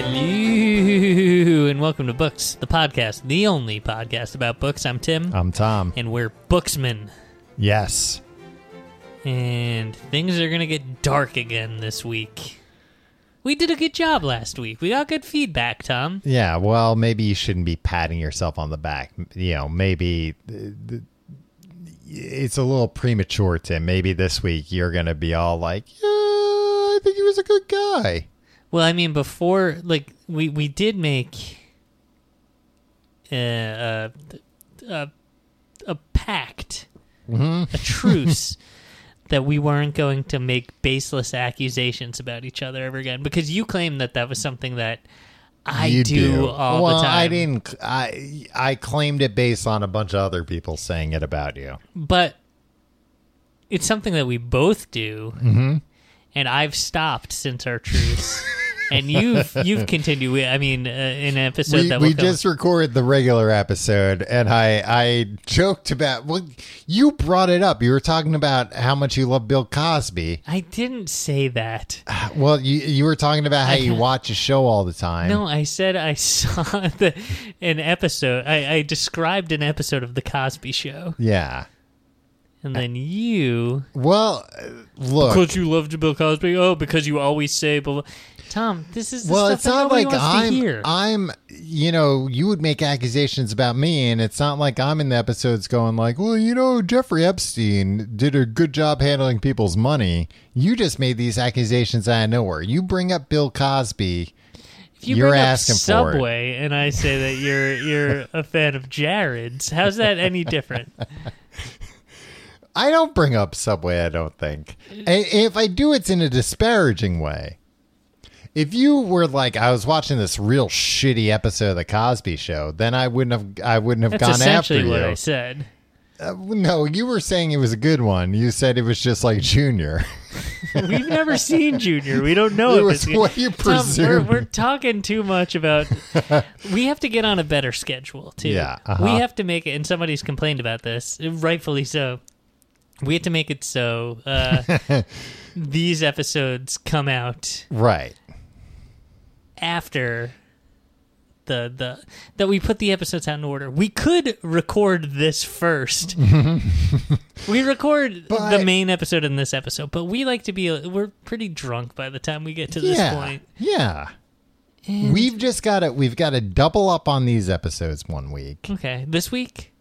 Hello, and welcome to Books, the podcast, the only podcast about books. I'm Tim, I'm Tom. and we're booksmen. Yes. And things are going to get dark again this week. We did a good job last week. We got good feedback, Tom. Yeah. Well, maybe you shouldn't be patting yourself on the back. You know, maybe uh, th- it's a little premature, Tim. Maybe this week you're going to be all like, yeah, I think he was a good guy. Well, I mean, before, like, we, we did make uh, a, a, a pact, a truce. That we weren't going to make baseless accusations about each other ever again because you claimed that that was something that I you do, all well, the time. I didn't. I I claimed it based on a bunch of other people saying it about you. but it's something that we both do, Mm-hmm. And I've stopped since our truce, and you've you've continued. We- I mean, uh, in an episode we, that we just recorded the regular episode and I I joked about well you brought it up. You were talking about how much you love Bill Cosby. I didn't say that. Well, you you were talking about how I- you watch a show all the time. No, I said I saw the an episode. I, I described an episode of the Cosby Show, Yeah. And then you, Well, uh, look. because you loved Bill Cosby. Oh, because you always say, blah. Tom, this is the well, stuff it's that not like I'm. I'm you know, you would make accusations about me and it's not like I'm in the episodes going like, "Well, you know, Jeffrey Epstein did a good job handling people's money." You just made these accusations out of nowhere. You bring up Bill Cosby If you You're bring asking up for it. Subway and I say that you're you're a fan of Jared's, how's that any different? I don't bring up Subway, I don't think. And if I do, it's in a disparaging way. If you were like, I was watching this real shitty episode of the Cosby Show, then I wouldn't have. I wouldn't have That's gone after essentially you. I said. Uh, no, you were saying it was a good one. You said it was just like Junior. We've never seen Junior. We don't know It was what you Tom, we're, we're talking too much about. we have to get on a better schedule too. Yeah, uh-huh. we have to make it. And somebody's complained about this, rightfully so. We had to make it so uh, these episodes come out right. after the the that we put the episodes out in order. We could record this first. we record But- the main episode in this episode, but we like to be we're pretty drunk by the time we get to this yeah. point. Yeah. And- We've just got to. We've got to double up on these episodes one week. okay, this week,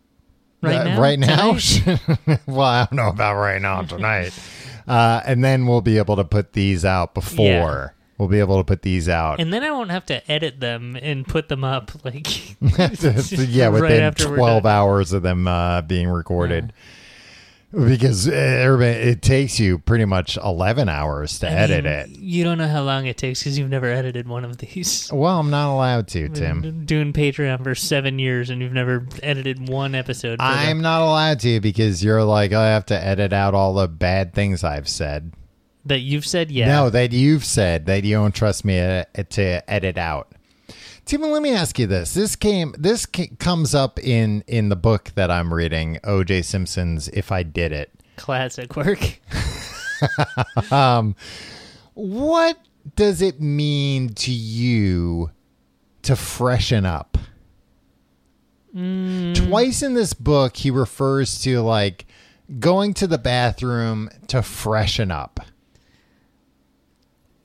right now, Right now? Well, I don't know about right now, tonight. uh, and then we'll be able to put these out before. Yeah. We'll be able to put these out. and then I won't have to edit them and put them up like yeah, within we're 12 hours of them uh, being recorded. Because uh, everybody, it takes you pretty much 11 hours to I edit mean, it. You don't know how long it takes because you've never edited one of these. Well, I'm not allowed to, Been Tim. doing Patreon for seven years and you've never edited one episode. I'm them. not allowed to because you're like, I have to edit out all the bad things I've said. that you've said yeah. No, that you've said that you don't trust me uh, to edit out. Tim, let me ask you this. This came. This comes up in in the book that I'm reading, O.J. Simpson's "If I Did It." classic work. Um, what does it mean to you to freshen up? Hmm. Twice in this book, he refers to like going to the bathroom to freshen up.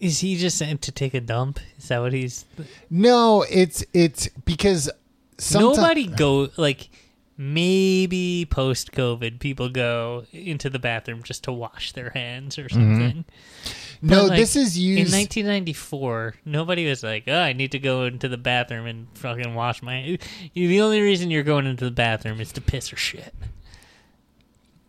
Is he just sent to take a dump? Is that what he's? No, it's it's because Nobody go like maybe post COVID people go into the bathroom just to wash their hands or something. No, like, this is used in 1994. Nobody was like, "Oh, I need to go into the bathroom and fucking wash my." The only reason you're going into the bathroom is to piss or shit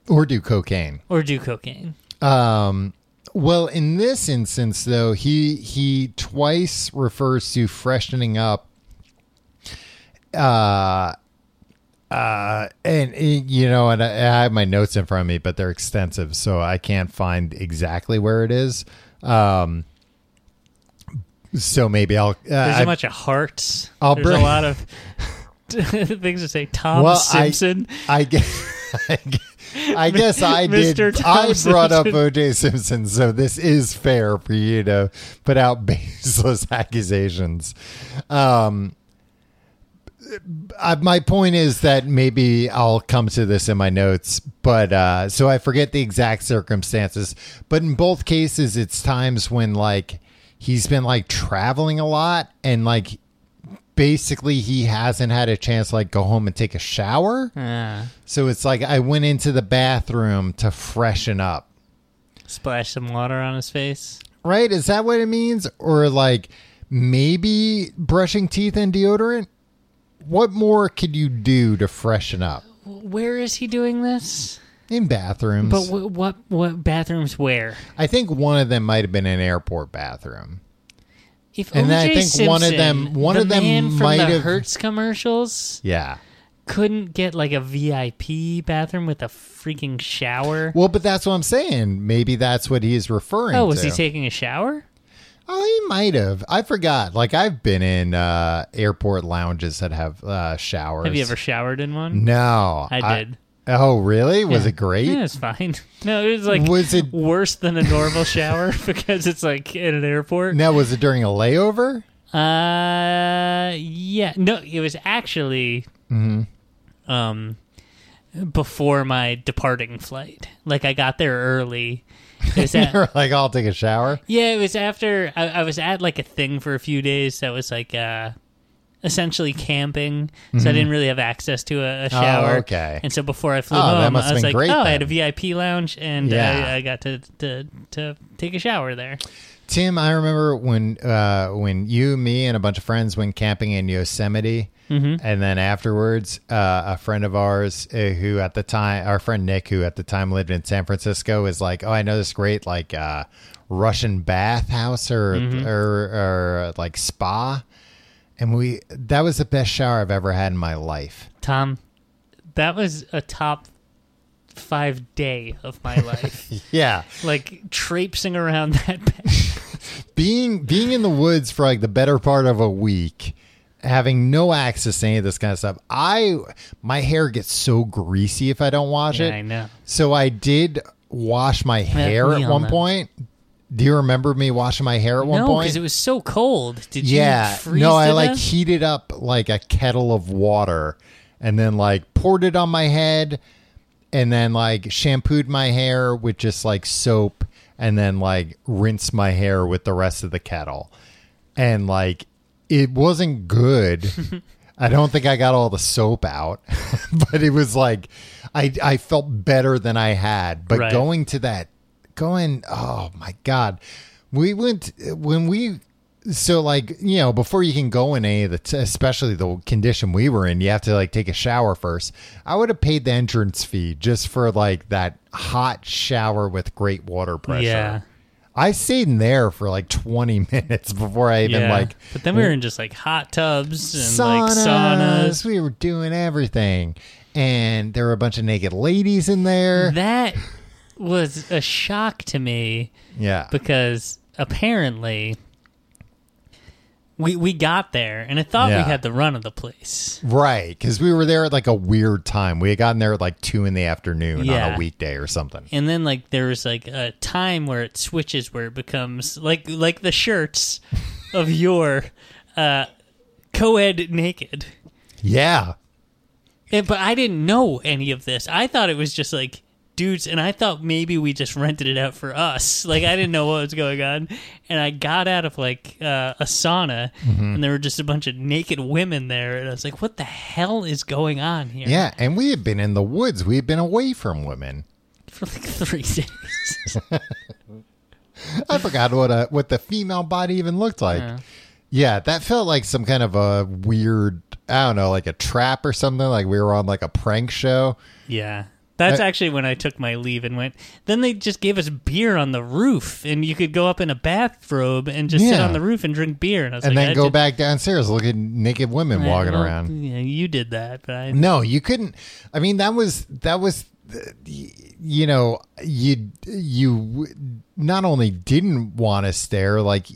or do cocaine. or do cocaine. Um, well, in this instance, though, he he twice refers to freshening up. Uh, uh, and you know, and I, I have my notes in front of me, but they're extensive, so I can't find exactly where it is. Um, so maybe I'll. Uh, There's I- a bunch of hearts. I'll There's bring- a lot of things to say. Tom Well, I- Simpson. I get, I get I guess I did. Mr. I brought up O.J. Simpson, so this is fair for you to put out baseless accusations. Um, uh, my point is that maybe I'll come to this in my notes, but uh, so I forget the exact circumstances. But in both cases, it's times when like he's been like traveling a lot and like basically he hasn't had a chance to like go home and take a shower. Ah, So it's like I went into the bathroom to freshen up. splash some water on his face. Right? Is that what it means? Or like maybe brushing teeth and deodorant? What more could you do to freshen up? Where is he doing this? In bathrooms. But wh- what what bathrooms where? I think one of them might have been an airport bathroom. If And then I think one of Simpson, them- one the of them man from might the have- Hertz commercials Yeah. couldn't get like a VIP bathroom with a freaking shower. Well, but that's what I'm saying. Maybe that's what he's referring to. oh, was to. he taking a shower? Oh, he might have. I forgot. Like I've been in uh, airport lounges that have uh, showers. Have you ever showered in one? No, I did. Oh, really? Was Yeah. it great? Yeah, it's fine. No, it was like Was it- worse than a normal shower because it's like in an airport. Now, was it during a layover? Uh, yeah. No, it was actually Mm-hmm. um before my departing flight. Like I got there early. It was at, You're like, I'll take a shower. yeah, it was after I, I was at like a thing for a few days that was like uh essentially camping, so I didn't really have access to a, a shower. Mm-hmm. Oh, okay. And so before I flew Oh, home, I was like, great "Oh, I had a. VIP lounge, and Yeah. I, I got to, to to take a shower there." Tim, I remember when uh, when you, me, and a bunch of friends went camping in Yosemite, Mm-hmm. and then afterwards, uh, a friend of ours uh, who at the time, our friend Nick, who at the time lived in San Francisco, was like, "Oh, I know this great like uh, Russian bathhouse or Mm-hmm. or, or like spa," and we that was the best shower I've ever had in my life. Tom, that was a top five day of my life. Yeah, like traipsing around that bed. being being in the woods for like the better part of a week having no access to any of this kind of stuff i my hair gets so greasy if i don't wash Yeah, it I know. so i did wash my hair at one know. point do you remember me washing my hair at one No, point because it was so cold. Did you yeah freeze no i like death? heated up like a kettle of water and then like poured it on my head and then like shampooed my hair with just like soap and then like rinsed my hair with the rest of the kettle and like it wasn't good i don't think i got all the soap out but it was like i i felt better than i had but Right. going to that going oh my god we went when we so like you know before you can go in any of the t- especially the condition we were in you have to like take a shower first i would have paid the entrance fee just for like that hot shower with great water pressure Yeah. i stayed in there for like 20 minutes before i even yeah. like but then we were in just like hot tubs and saunas. like saunas. we were doing everything and there were a bunch of naked ladies in there That was a shock to me yeah because apparently we we got there and I thought Yeah. we had the run of the place. Right, because we were there at like a weird time. We had gotten there at like two in the afternoon on a weekday or something. And then like there was like a time where it switches where it becomes like like the shirts of your uh co-ed naked. Yeah, Yeah, but I didn't know any of this. I thought it was just like dudes, and I thought maybe we just rented it out for us. Like I didn't know what was going on, and I got out of like uh, a sauna, Mm-hmm. and there were just a bunch of naked women there, and I was like, "What the hell is going on here?" yeah, and we had been in the woods. We had been away from women. for like three days. I forgot what a what the female body even looked like. Yeah, that felt like some kind of a weird. I don't know, like a trap or something. Like we were on like a prank show. yeah. That's I- actually when I took my leave and went. Then they just gave us beer on the roof, and you could go up in a bathrobe and just sit Yeah. on the roof and drink beer. And I was and like, then I go did- back downstairs, look at naked women walking Well, around. Yeah, you did that, but I No, you couldn't. I mean, that was that was you know, you you not only didn't want to stare, like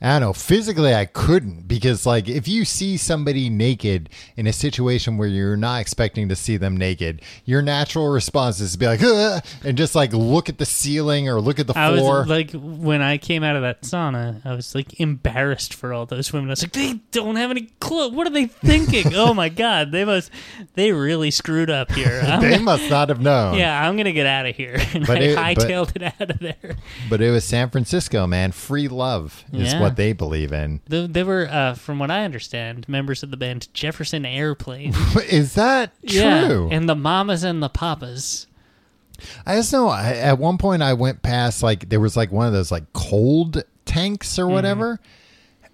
I don't know, physically I couldn't because like if you see somebody naked in a situation where you're not expecting to see them naked, your natural response is to be like, "Ugh," and just like look at the ceiling or look at the I floor. was like, when I came out of that sauna, I was like embarrassed for all those women. I was like, they don't have any clue. What are they thinking? oh my god, they must, they really screwed up here. They must not have known. yeah, I'm gonna get out of here. And But I it- but- hightailed it out of there. But it was San Francisco, man. Free love is Yeah. what they believe in. They, they were, uh, from what I understand, members of the band Jefferson Airplane. Is that Yeah, true? and the Mamas and the Papas. I just know I, at one point I went past like there was like one of those like cold tanks or Mm-hmm. whatever,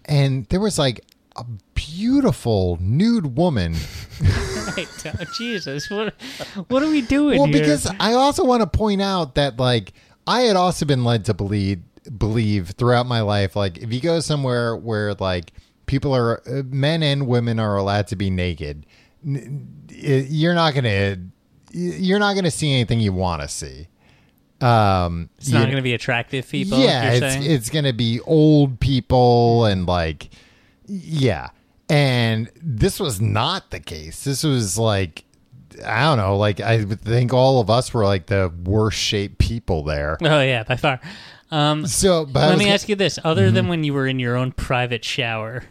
and there was like a beautiful nude woman. Right, oh, Jesus, what what are we doing well, here? because I also want to point out that like I had also been led to believe believe throughout my life like if you go somewhere where like people are uh, men and women are allowed to be naked, you're not gonna you're not gonna see anything you want to see. Um, it's not going to be attractive people. yeah, it's it's gonna be old people and like yeah. And this was not the case. This was like I don't know, like I think all of us were like the worst shaped people there. oh yeah, by far. Um, So, but let me g- ask you this: other Mm-hmm. than when you were in your own private shower,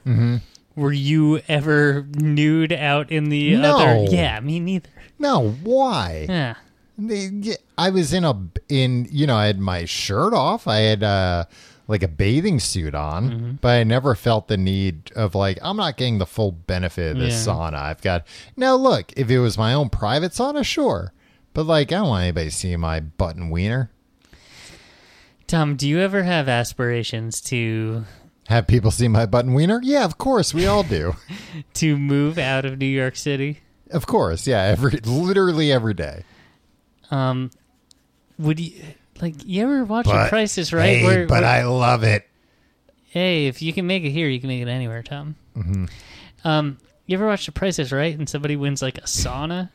were you ever nude out in the No. other? Yeah, me neither. no, why? Yeah. Yeah, I was in a in you know I had my shirt off. I had uh like a bathing suit on, Mm-hmm. but I never felt the need of like I'm not getting the full benefit of this Yeah. sauna. I've got now. Look, if it was my own private sauna, sure, but like I don't want anybody to see my button wiener. Tom, do you ever have aspirations to Have people see my button wiener? Yeah, of course we all do. to move out of New York City? of course, yeah. Every literally every day. Um, would you like you ever watch The Price is Right? Hey, where, but where- I love it. hey, if you can make it here, you can make it anywhere, Tom. Mm-hmm. Um, you ever watch The Price is Right and somebody wins like a sauna?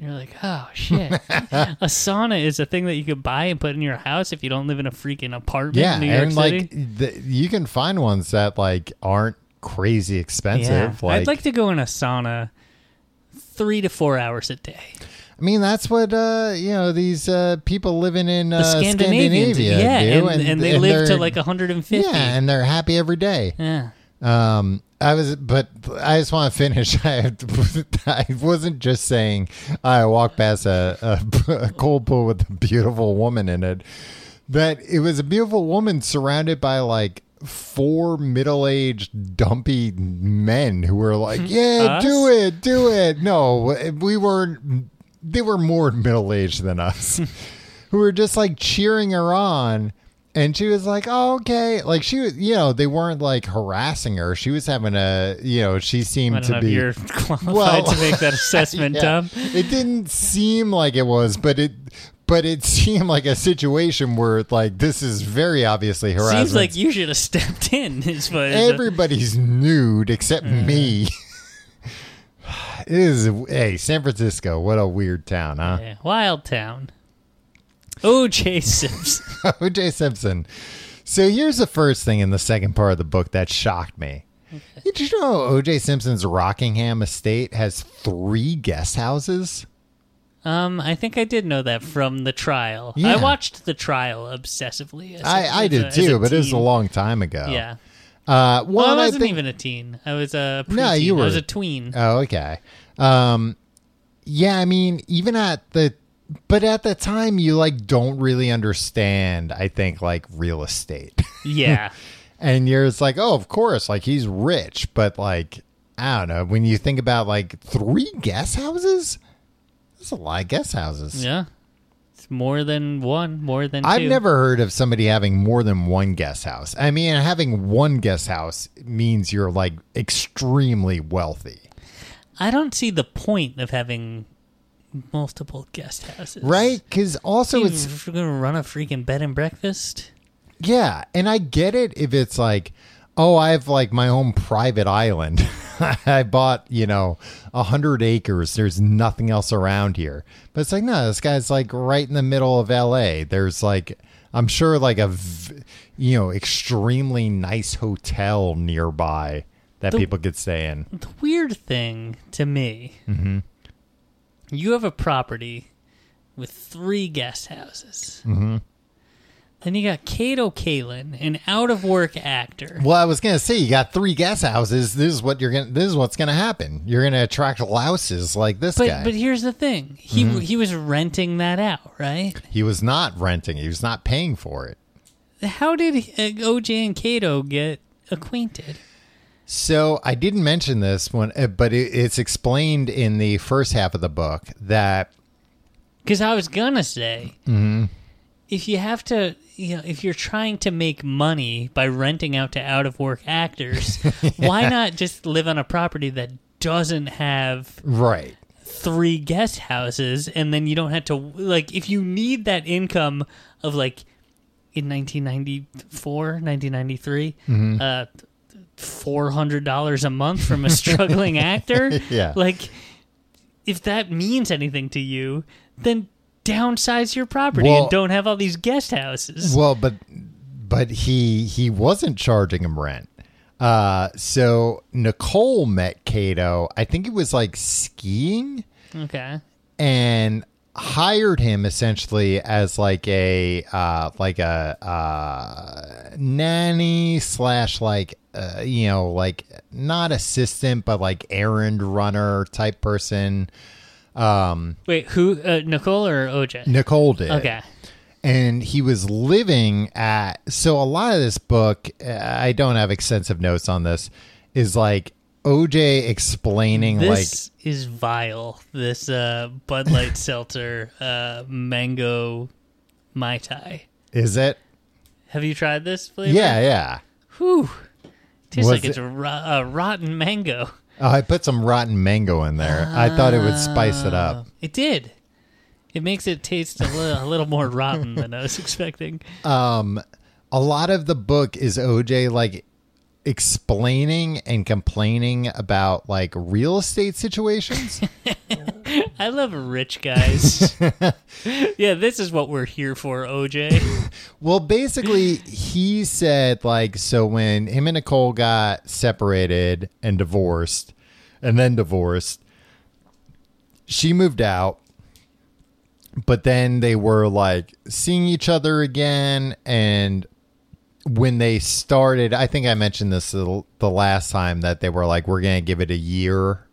You're like, oh shit! a sauna is a thing that you could buy and put in your house if you don't live in a freaking apartment Yeah, in New York and City. like the, you can find ones that like aren't crazy expensive. yeah, Like, I'd like to go in a sauna three to four hours a day. I mean, that's what uh, you know these uh, people living in uh, Scandinavia yeah, do, and, and, they live to like 150. yeah, and they're happy every day. yeah. Um, I was, but I just want to finish. I, I wasn't just saying I walked past a, a, a cold pool with a beautiful woman in it. That it was a beautiful woman surrounded by like four middle-aged dumpy men who were like, "Yeah, Us? do it, do it." No, we weren't. They were more middle-aged than us, who were just like cheering her on. And she was like, "Oh, okay." Like she was, you know, they weren't like harassing her. She was having a, you know, she seemed to be. you're qualified Well, to make that assessment, Yeah. Tom. It didn't seem like it was, but it, but it seemed like a situation where like this is very obviously harassment. Seems like you should have stepped in. Everybody's nude except mm. me. It is. Hey, San Francisco, what a weird town, huh? yeah, Wild Town. O.J. Simpson. O.J. Simpson. So here's the first thing in the second part of the book that shocked me. Did you know O.J. Simpson's Rockingham estate has three guest houses? Um, I think I did know that from the trial. Yeah. I watched the trial obsessively. a- I, did a- too, but it was a long time ago. Yeah. Uh, Well, one, I I wasn't think- even a teen. I was a preteen. No, you were. I was a tween. Oh, okay. Um, yeah, I mean, even at the, but at the time, you like don't really understand. I think like real estate, yeah. and you're just like, oh, of course, like he's rich, but like I don't know. When you think about like three guest houses, that's a lot of guest houses. Yeah. More than one, more than I've two. never heard of somebody having more than one guest house. I mean, having one guest house means you're like extremely wealthy. I don't see the point of having multiple guest houses. Right? Because also it's going to run a freaking bed and breakfast? Yeah, and I get it if it's like, oh, I have like my own private island. I bought, you know, a hundred acres. There's nothing else around here. But it's like, no, this guy's like right in the middle of LA. There's like, I'm sure like a, v- you know, extremely nice hotel nearby that The- people could stay in. The weird thing to me, you have a property with three guest houses. Mm-hmm. Then you got Kato Kaelin, an out of work actor. Well, I was gonna say you got three guest houses. This is what you're gonna. This is what's gonna happen. You're gonna attract louses like this But guy. but here's the thing. He he was renting that out, right? he was not renting. He was not paying for it. How did uh, OJ and Kato get acquainted? So I didn't mention this one, uh, but it, it's explained in the first half of the book that Because I was gonna say, if you have to, you know, if you're trying to make money by renting out to out of work actors, why not just live on a property that doesn't have right. three guest houses, and then you don't have to like if you need that income of like in 1994, 1993, uh, four hundred dollars a month from a struggling actor, Yeah. like if that means anything to you, then downsize your property Well- and don't have all these guest houses. Well, but but he he wasn't charging him rent. Uh, so Nicole met Kato. I think it was like skiing. okay, and hired him essentially as like a uh like a uh nanny slash like uh, you know like not assistant but like errand runner type person um wait, who? Uh, Nicole or OJ? nicole did Okay, and he was living at so a lot of this book uh, i don't have extensive notes on this is like oj explaining like this is vile. This uh, Bud Light seltzer uh, mango mai tai. is it Have you tried this flavor? yeah yeah Whew. Tastes Was like it's it- a, ro- a rotten mango. Oh, I put some rotten mango in there. I thought it would spice it up. It did. It makes it taste a little, a little more rotten than I was expecting. Um, a lot of the book is OJ like explaining and complaining about like real estate situations. I love rich guys. yeah, this is what we're here for, OJ. well, basically, he said like so when him and Nicole got separated and divorced, and then divorced, she moved out. But then they were like seeing each other again, and when they started, I think I mentioned this the, last time that they were like, "We're gonna give it a year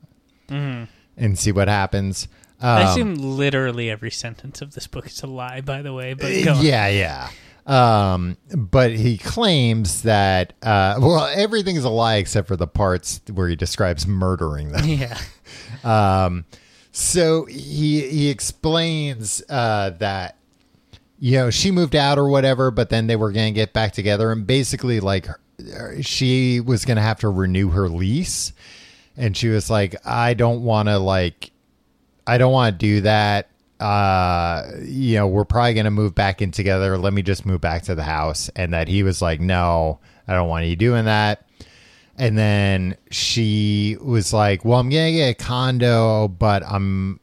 mm-hmm. And see what happens." I Um, assume literally every sentence of this book is a lie, by the way. But go on. yeah, yeah. Um, but he claims that uh, well, everything's a lie except for the parts where he describes murdering them. yeah. Um, so he he explains uh, that you know she moved out or whatever, but then they were gonna get back together, and basically like she was gonna have to renew her lease, and she was like, I don't want to like, I don't want to do that. Uh, you know, we're probably gonna move back in together. Let me just move back to the house, and that he was like, No, I don't want you doing that. And then she was like, Well, I'm going to get a condo, but I'm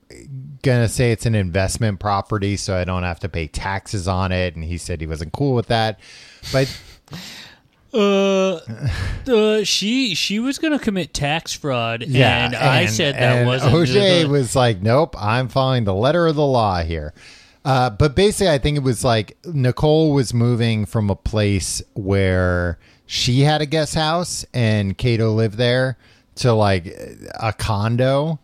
going to say it's an investment property, so I don't have to pay taxes on it. And he said he wasn't cool with that. But Uh, uh, she she was gonna commit tax fraud, yeah. and, I said that and wasn't. OJ the- was like, Nope, I'm following the letter of the law here. Uh, but basically, I think it was like Nicole was moving from a place where she had a guest house and Kato lived there to like a condo.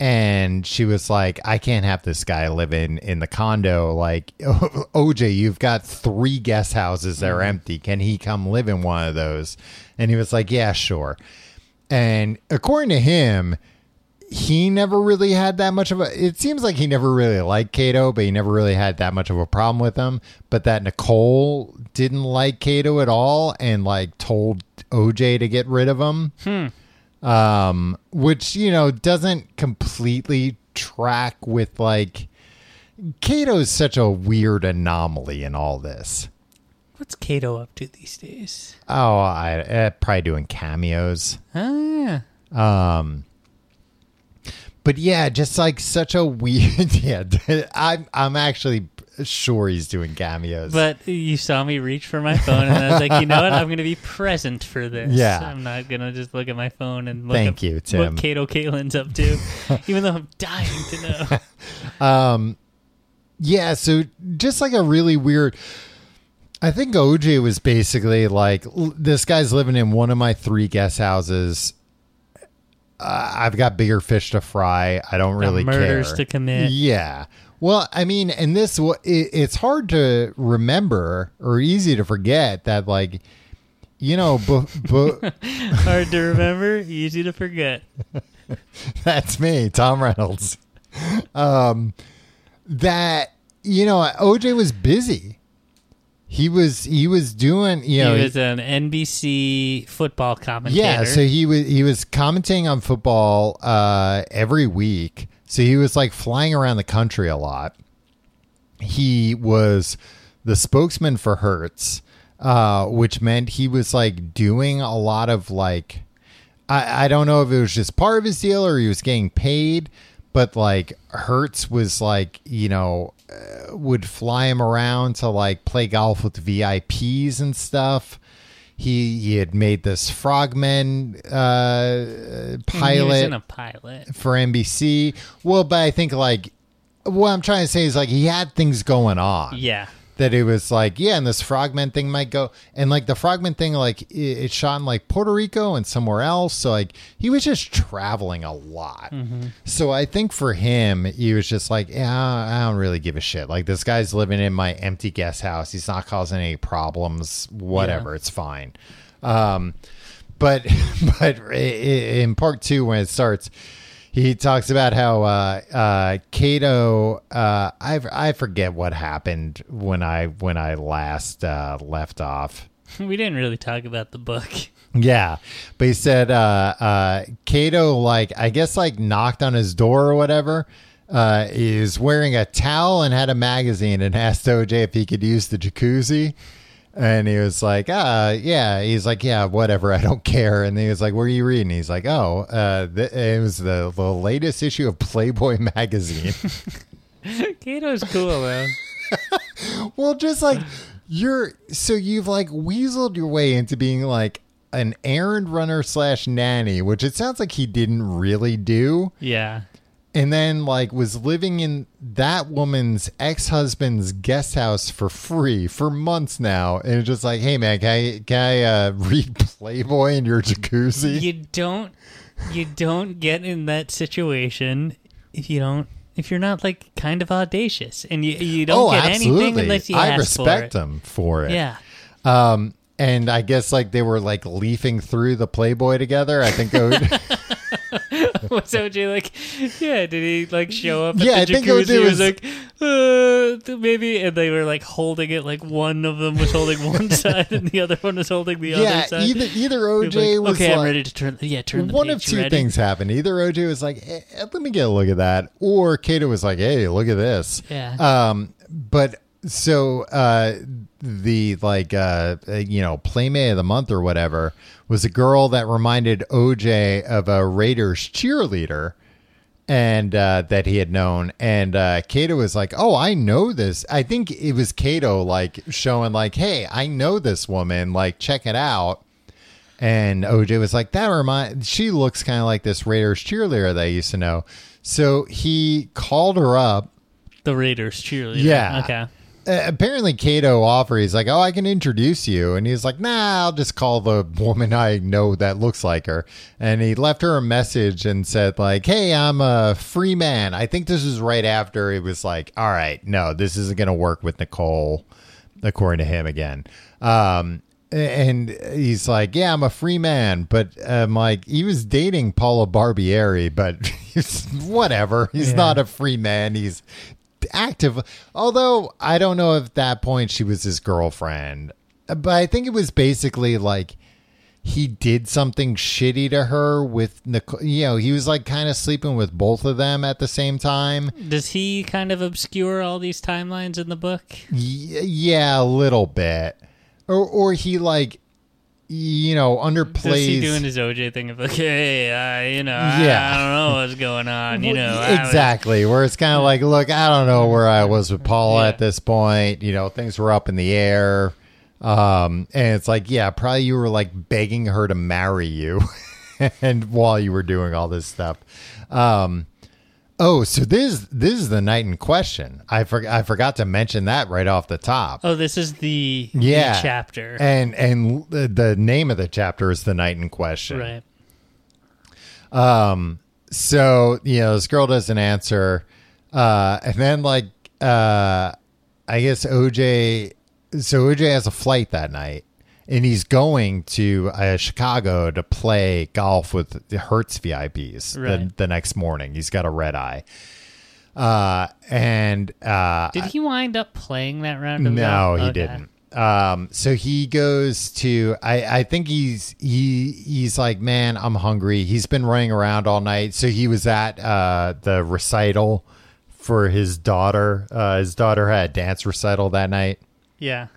And she was like, I can't have this guy living in the condo. Like, OJ, you've got three guest houses that are mm-hmm. empty. Can he come live in one of those? And he was like, Yeah, sure. And according to him, he never really had that much of a it seems like he never really liked Kato, but he never really had that much of a problem with him. But that Nicole didn't like Kato at all and like told OJ to get rid of him. Hmm. Um, which, you know, doesn't completely track with like Kato's such a weird anomaly in all this. What's Kato up to these days? Oh, I uh, probably doing cameos. Oh yeah. Um, but yeah, just like such a weird. Yeah, I'm I'm actually sure he's doing cameos. But you saw me reach for my phone, and I was like, you know what? I'm going to be present for this. Yeah. I'm not going to just look at my phone and look Thank up you, Tim. what Kato Kaelin's up to, even though I'm dying to know. Um, yeah, so just like a really weird. I think OJ was basically like, this guy's living in one of my three guest houses. Uh, I've got bigger fish to fry. I don't really murders care. to commit. Yeah. Well, I mean, and this it's hard to remember or easy to forget that, like, you know, bu- bu- Hard to remember, easy to forget. That's me, Tom Reynolds. Um, that you know, OJ was busy. He was he was doing you know he was an NBC football commentator. yeah. So he was he was commenting on football uh, every week. So he was like flying around the country a lot. He was the spokesman for Hertz, uh, which meant he was like doing a lot of like I, I don't know if it was just part of his deal or he was getting paid, but like Hertz was like, you know, uh, would fly him around to like play golf with VIPs and stuff. He he had made this Frogman uh, pilot in a pilot. for NBC. Well, but I think like what I'm trying to say is like he had things going on Yeah. That it was like, yeah, and this frogman thing might go, and like the frogman thing, like it, it shot in like Puerto Rico and somewhere else. So like he was just traveling a lot. So I think for him, he was just like, yeah, I don't really give a shit. Like this guy's living in my empty guest house. He's not causing any problems. Whatever, it's fine. Um, but but in part two, when it starts. He talks about how uh, uh, Kato. Uh, I I forget what happened when I when I last uh, left off. We didn't really talk about the book. Yeah, but he said uh, uh, Kato like I guess like knocked on his door or whatever. Uh, was wearing a towel and had a magazine and asked OJ if he could use the jacuzzi. And he was like, uh, yeah. He's like, yeah, whatever. I don't care. And he was like, what are you reading? He's like, oh, uh, th- it was the, the latest issue of Playboy magazine. Kato's cool man. well, just like you're, so you've like weaseled your way into being like an errand runner slash nanny, which it sounds like he didn't really do. Yeah. And then like was living in that woman's ex-husband's guest house for free for months now. And it's just like hey man can i, can I uh, read playboy in your jacuzzi? You don't you don't get in that situation if you don't if you're not like kind of audacious. And you you don't oh get anything unless you i ask respect for it. him for it. Yeah. um and i guess like they were like leafing through the playboy together. I think Was OJ like, yeah, did he like show up at Yeah, I think jacuzzi? OJ He was was- like, uh, maybe, and they were like holding it. Like one of them was holding one side, and the other one was holding the yeah other side. either either oj like, was okay, like, I'm ready to turn. Yeah, turn the one of two ready? things happened either oj was like eh, eh, let me get a look at that or kato was like hey look at this Yeah. Um, but so uh, the like uh, you know playmate of the month or whatever was a girl that reminded OJ of a Raiders cheerleader. And uh, that he had known, and uh, Kato was like, "Oh, I know this." I think it was Kato like showing, like, "Hey, I know this woman. Like, check it out." And OJ was like, "That remind." She looks kind of like this Raiders cheerleader that I used to know. So he called her up the Raiders cheerleader. Yeah. Okay. Uh, apparently Kato offers He's like, "Oh, I can introduce you," and he's like, "Nah, I'll just call the woman I know that looks like her." And he left her a message and said, "Like, hey, I'm a free man." I think this is right after it was like, "All right, no, this isn't going to work with Nicole," according to him again. Um, and he's like, "Yeah, I'm a free man," but um, like he was dating Paula Barbieri, but whatever. He's Yeah. not a free man. He's active. Although I don't know if at that point she was his girlfriend, but I think it was basically like he did something shitty to her with Nicole. You know, he was like kind of sleeping with both of them at the same time. Does he kind of obscure all these timelines in the book? Y- yeah, a little bit. Or or he like you know underplays. Does he doing his OJ thing of like, hey, uh, you know, Yeah. I, I don't know what's going on, you know, was- exactly where it's kind of like look i don't know where i was with paula Yeah. at this point you know things were up in the air um and it's like yeah probably you were like begging her to marry you and while you were doing all this stuff um oh so this this is the night in question. I for, i forgot to mention that right off the top. Oh, this is the, the yeah. chapter, and and the, the name of the chapter is the night in question. Right? Um, so you know this girl doesn't answer. Uh and then like uh i guess oj so oj has a flight that night and he's going to uh, chicago to play golf with the hertz vips the, Right. the next morning he's got a red eye uh and uh Did he wind up playing that round? Of no, golf? he Okay. didn't. Um, so he goes to. I I think he's he he's like, man, I'm hungry. He's been running around all night. So he was at uh the recital for his daughter. Uh, his daughter had a dance recital that night. Yeah,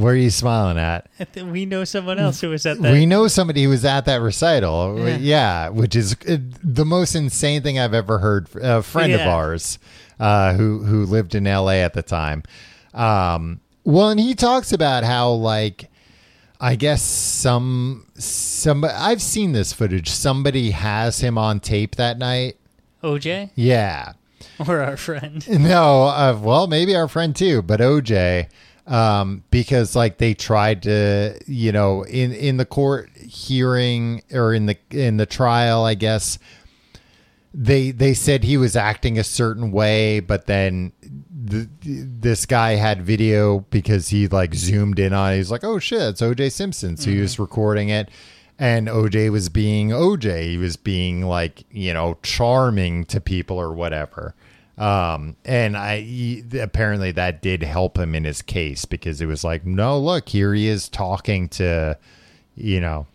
Where are you smiling at? We know someone else who was at that. we know somebody who was at that recital. Yeah. Yeah, which is uh, the most insane thing I've ever heard. A friend of ours uh, who who lived in L.A. at the time. Um, well, and he talks about how like I guess some some I've seen this footage. Somebody has him on tape that night. OJ Yeah. or our friend. No, uh, well, maybe our friend too, but OJ, um, because like they tried to, you know, in in the court hearing or in the in the trial, I guess they they said he was acting a certain way, but then the, this guy had video because he like zoomed in on. it. He's like, oh shit, it's OJ Simpson. So he was recording it. And OJ was being OJ. He was being like, you know, charming to people or whatever. Um, and I he, apparently that did help him in his case because it was like, no, look, here he is talking to, you know,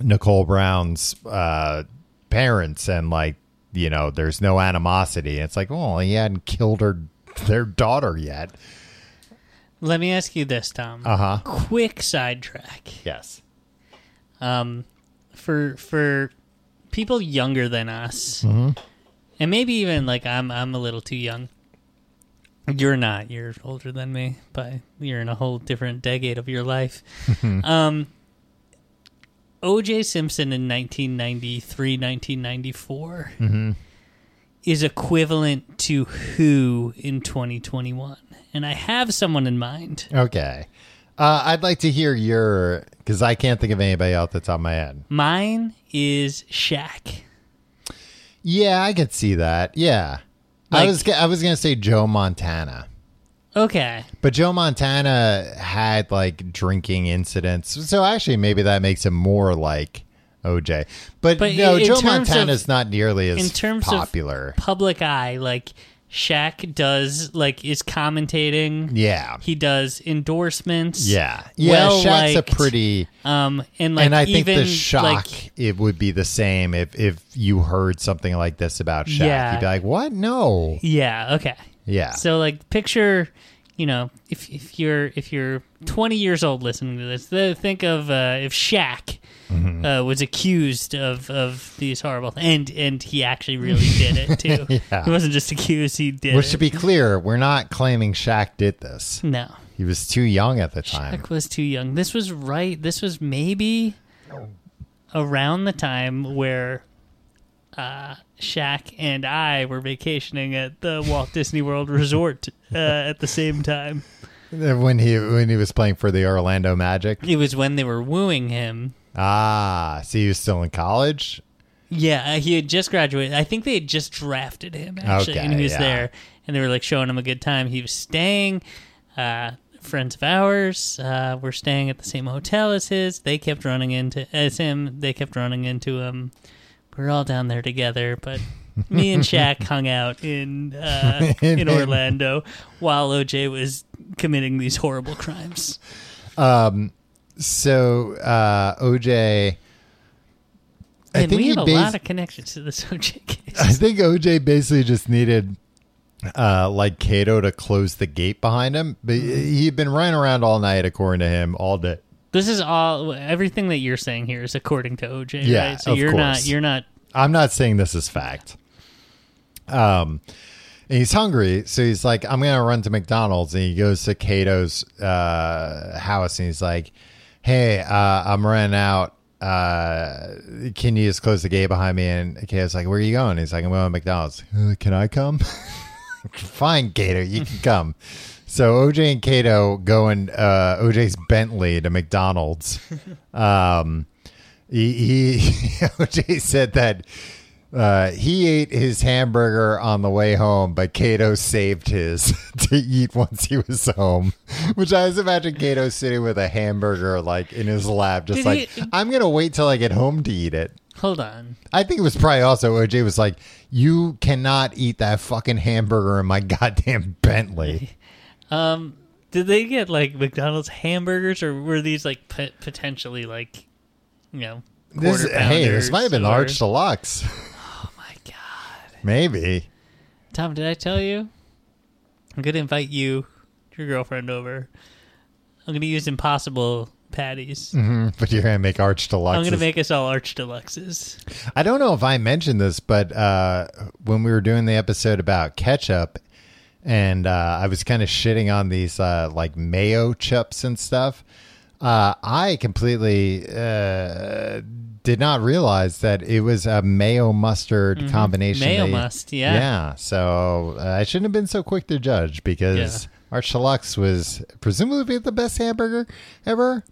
Nicole Brown's uh, parents, and like, you know, there's no animosity. It's like, well, he hadn't killed her their daughter yet. Let me ask you this, Tom. Uh huh. Quick sidetrack. Yes. Um, for for people younger than us, Mm-hmm. And maybe even like I'm I'm a little too young. You're not. You're older than me, but you're in a whole different decade of your life. um, O.J. Simpson in 1993, 1994 Mm-hmm. is equivalent to who in 2021, and I have someone in mind. Okay. Uh, I'd like to hear your because I can't think of anybody off the top of my head. Mine is Shaq. Yeah, I could see that. Yeah. I Like- was I was gonna say Joe Montana. Okay, But Joe Montana had like drinking incidents, so actually maybe that makes him more like OJ. But, But no, in Joe terms Montana's not nearly as in terms popular. of public eye, like Shaq does, like is commentating. yeah, He does endorsements. yeah, yeah. well Shaq's a pretty, Um, and like and I think even the shock like it would be the same if if you heard something like this about Shaq. Yeah. You'd be like, "What? No." yeah, okay. Yeah, So like picture, you know, if if you're if you're 20 years old listening to this, think of uh, if Shaq Mm-hmm. uh, was accused of of these horrible and and he actually really did it too. Yeah. He wasn't just accused; he did. which it. to be clear, we're not claiming Shaq did this. no. He was too young at the time. Shaq was too young. This was right. This was maybe around the time where uh, Shaq and I were vacationing at the Walt Disney World Resort uh, at the same time. when he when he was playing for the Orlando Magic. It was when they were wooing him. Ah, so he was still in college. Yeah, uh, he had just graduated. I think they had just drafted him actually, and he was yeah. there, and they were like showing him a good time. He was staying. Uh, friends of ours uh, were staying at the same hotel as his. They kept running into as him. They kept running into him. We're all down there together, but me and Shaq hung out in uh, in Orlando while OJ was committing these horrible crimes. So uh, OJ, I And think we he have a bas- lot of connections to this OJ case. I think OJ basically just needed uh, like Kato to close the gate behind him. But Mm-hmm. he'd been running around all night, according to him, all day. This is all everything that you're saying here is according to OJ, Yeah, right? So of you're not course. you're not I'm not saying this is fact. Um, and he's hungry, so he's like, "I'm gonna run to McDonald's." And he goes to Kato's uh, house, and he's like, "Hey, uh, I'm running out. Uh, can you just close the gate behind me?" And Kato's like, "Where are you going?" He's like, "I'm going to McDonald's." "Uh, can I come? Fine, Kato, you can come. So OJ and Kato go in uh, OJ's Bentley to McDonald's. Um, he, he OJ said that uh, he ate his hamburger on the way home, but Kato saved his to eat once he was home. Which I just imagine Kato sitting with a hamburger like in his lap, just Did like he- I'm gonna wait till I get home to eat it. hold on. I think it was probably also OJ was like, "You cannot eat that fucking hamburger in my goddamn Bentley." Um, did they get like McDonald's hamburgers, or were these like p- potentially like, you know, This, hey, this might have been or- large deluxe. Maybe. Tom, did I tell you? I'm gonna invite you, your girlfriend, over. I'm gonna use Impossible patties. hmm But you're gonna make arch deluxe. I'm gonna make us all arch deluxes. I don't know if I mentioned this, but uh, when we were doing the episode about ketchup, and uh, I was kind of shitting on these uh, like mayo chips and stuff, uh, I completely uh, did not realize that it was a mayo mustard combination. Mm-hmm. Mayo they- must, yeah. Yeah. So uh, I shouldn't have been so quick to judge because Yeah. Arch Deluxe was presumably the best hamburger ever.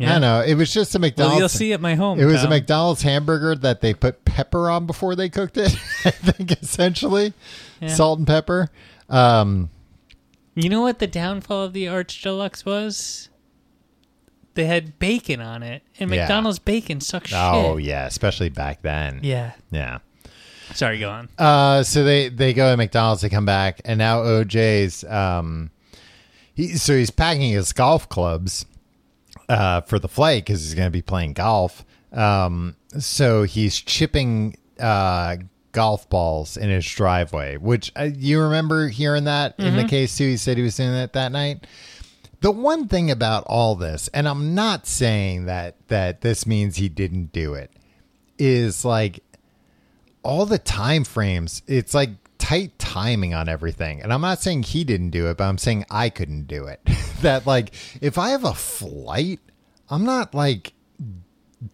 I don't know. It was just a McDonald's. Well, you'll see at my home. It was Tom. a McDonald's hamburger that they put pepper on before they cooked it. I think essentially Yeah. salt and pepper. Um, You know what the downfall of the Arch Deluxe was? They had bacon on it, and Yeah. McDonald's bacon sucks oh shit. yeah, especially back then. Yeah. Yeah. Sorry, go on. Uh, so they they go to McDonald's. They come back, and now OJ's um, he so he's packing his golf clubs uh for the flight because he's going to be playing golf. Um, so he's chipping uh golf balls in his driveway. Which uh, you remember hearing that in the case too. He said he was doing that that night. The one thing about all this, and I'm not saying that that this means he didn't do it, is like all the time frames. It's like tight timing on everything. And I'm not saying he didn't do it, but I'm saying I couldn't do it. that like if I have a flight, I'm not like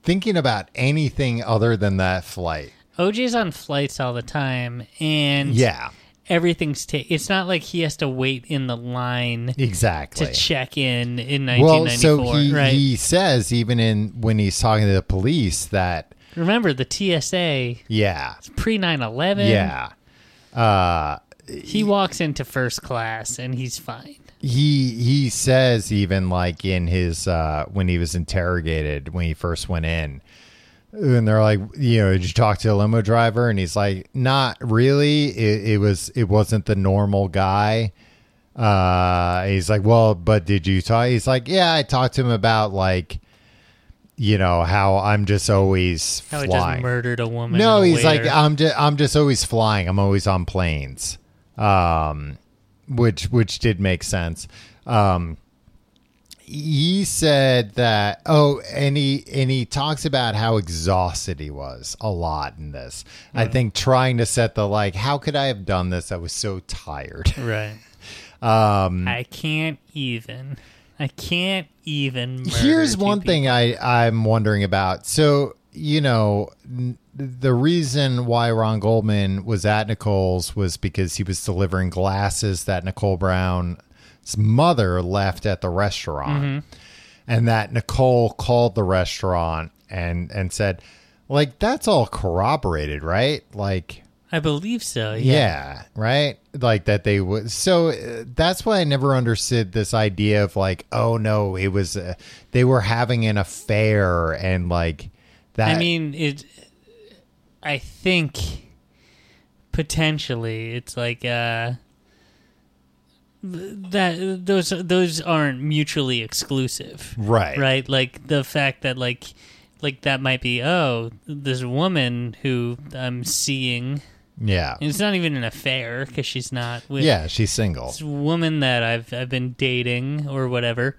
thinking about anything other than that flight. OJ's on flights all the time, and Yeah, everything's ta- It's not like he has to wait in the line exactly. to check in in well, 1994, so he, right? he says even in when he's talking to the police that Remember the TSA yeah, it's pre 9/11. yeah. Uh he walks into first class and he's fine. he he says even like in his uh when he was interrogated when he first went in and they're like you know did you talk to a limo driver and he's like not really it, it was it wasn't the normal guy uh he's like well but did you talk he's like yeah i talked to him about like you know how i'm just always How he flying just murdered a woman. no, he's like. I'm just I'm just always flying. I'm always on planes. Um which which did make sense. Um he said that oh and he and he talks about how exhausted he was a lot in this. I think trying to set the like how could I have done this? I was so tired. right. Um I can't even. I can't even. Here's one people. thing I I'm wondering about. So you know, n- the reason why Ron Goldman was at Nicole's was because he was delivering glasses that Nicole Brown's mother left at the restaurant, Mm-hmm. and that Nicole called the restaurant and and said, like that's all corroborated, right? Like. I believe so. Yeah. Yeah. right. Like that they would. So uh, that's why I never understood this idea of like, oh no, it was uh, they were having an affair and like that. I mean, it. I think potentially it's like uh that those those aren't mutually exclusive. right, right like the fact that like like that might be oh this woman who i'm seeing yeah, and it's not even an affair because she's not with yeah. She's single. this woman that i've i've been dating or whatever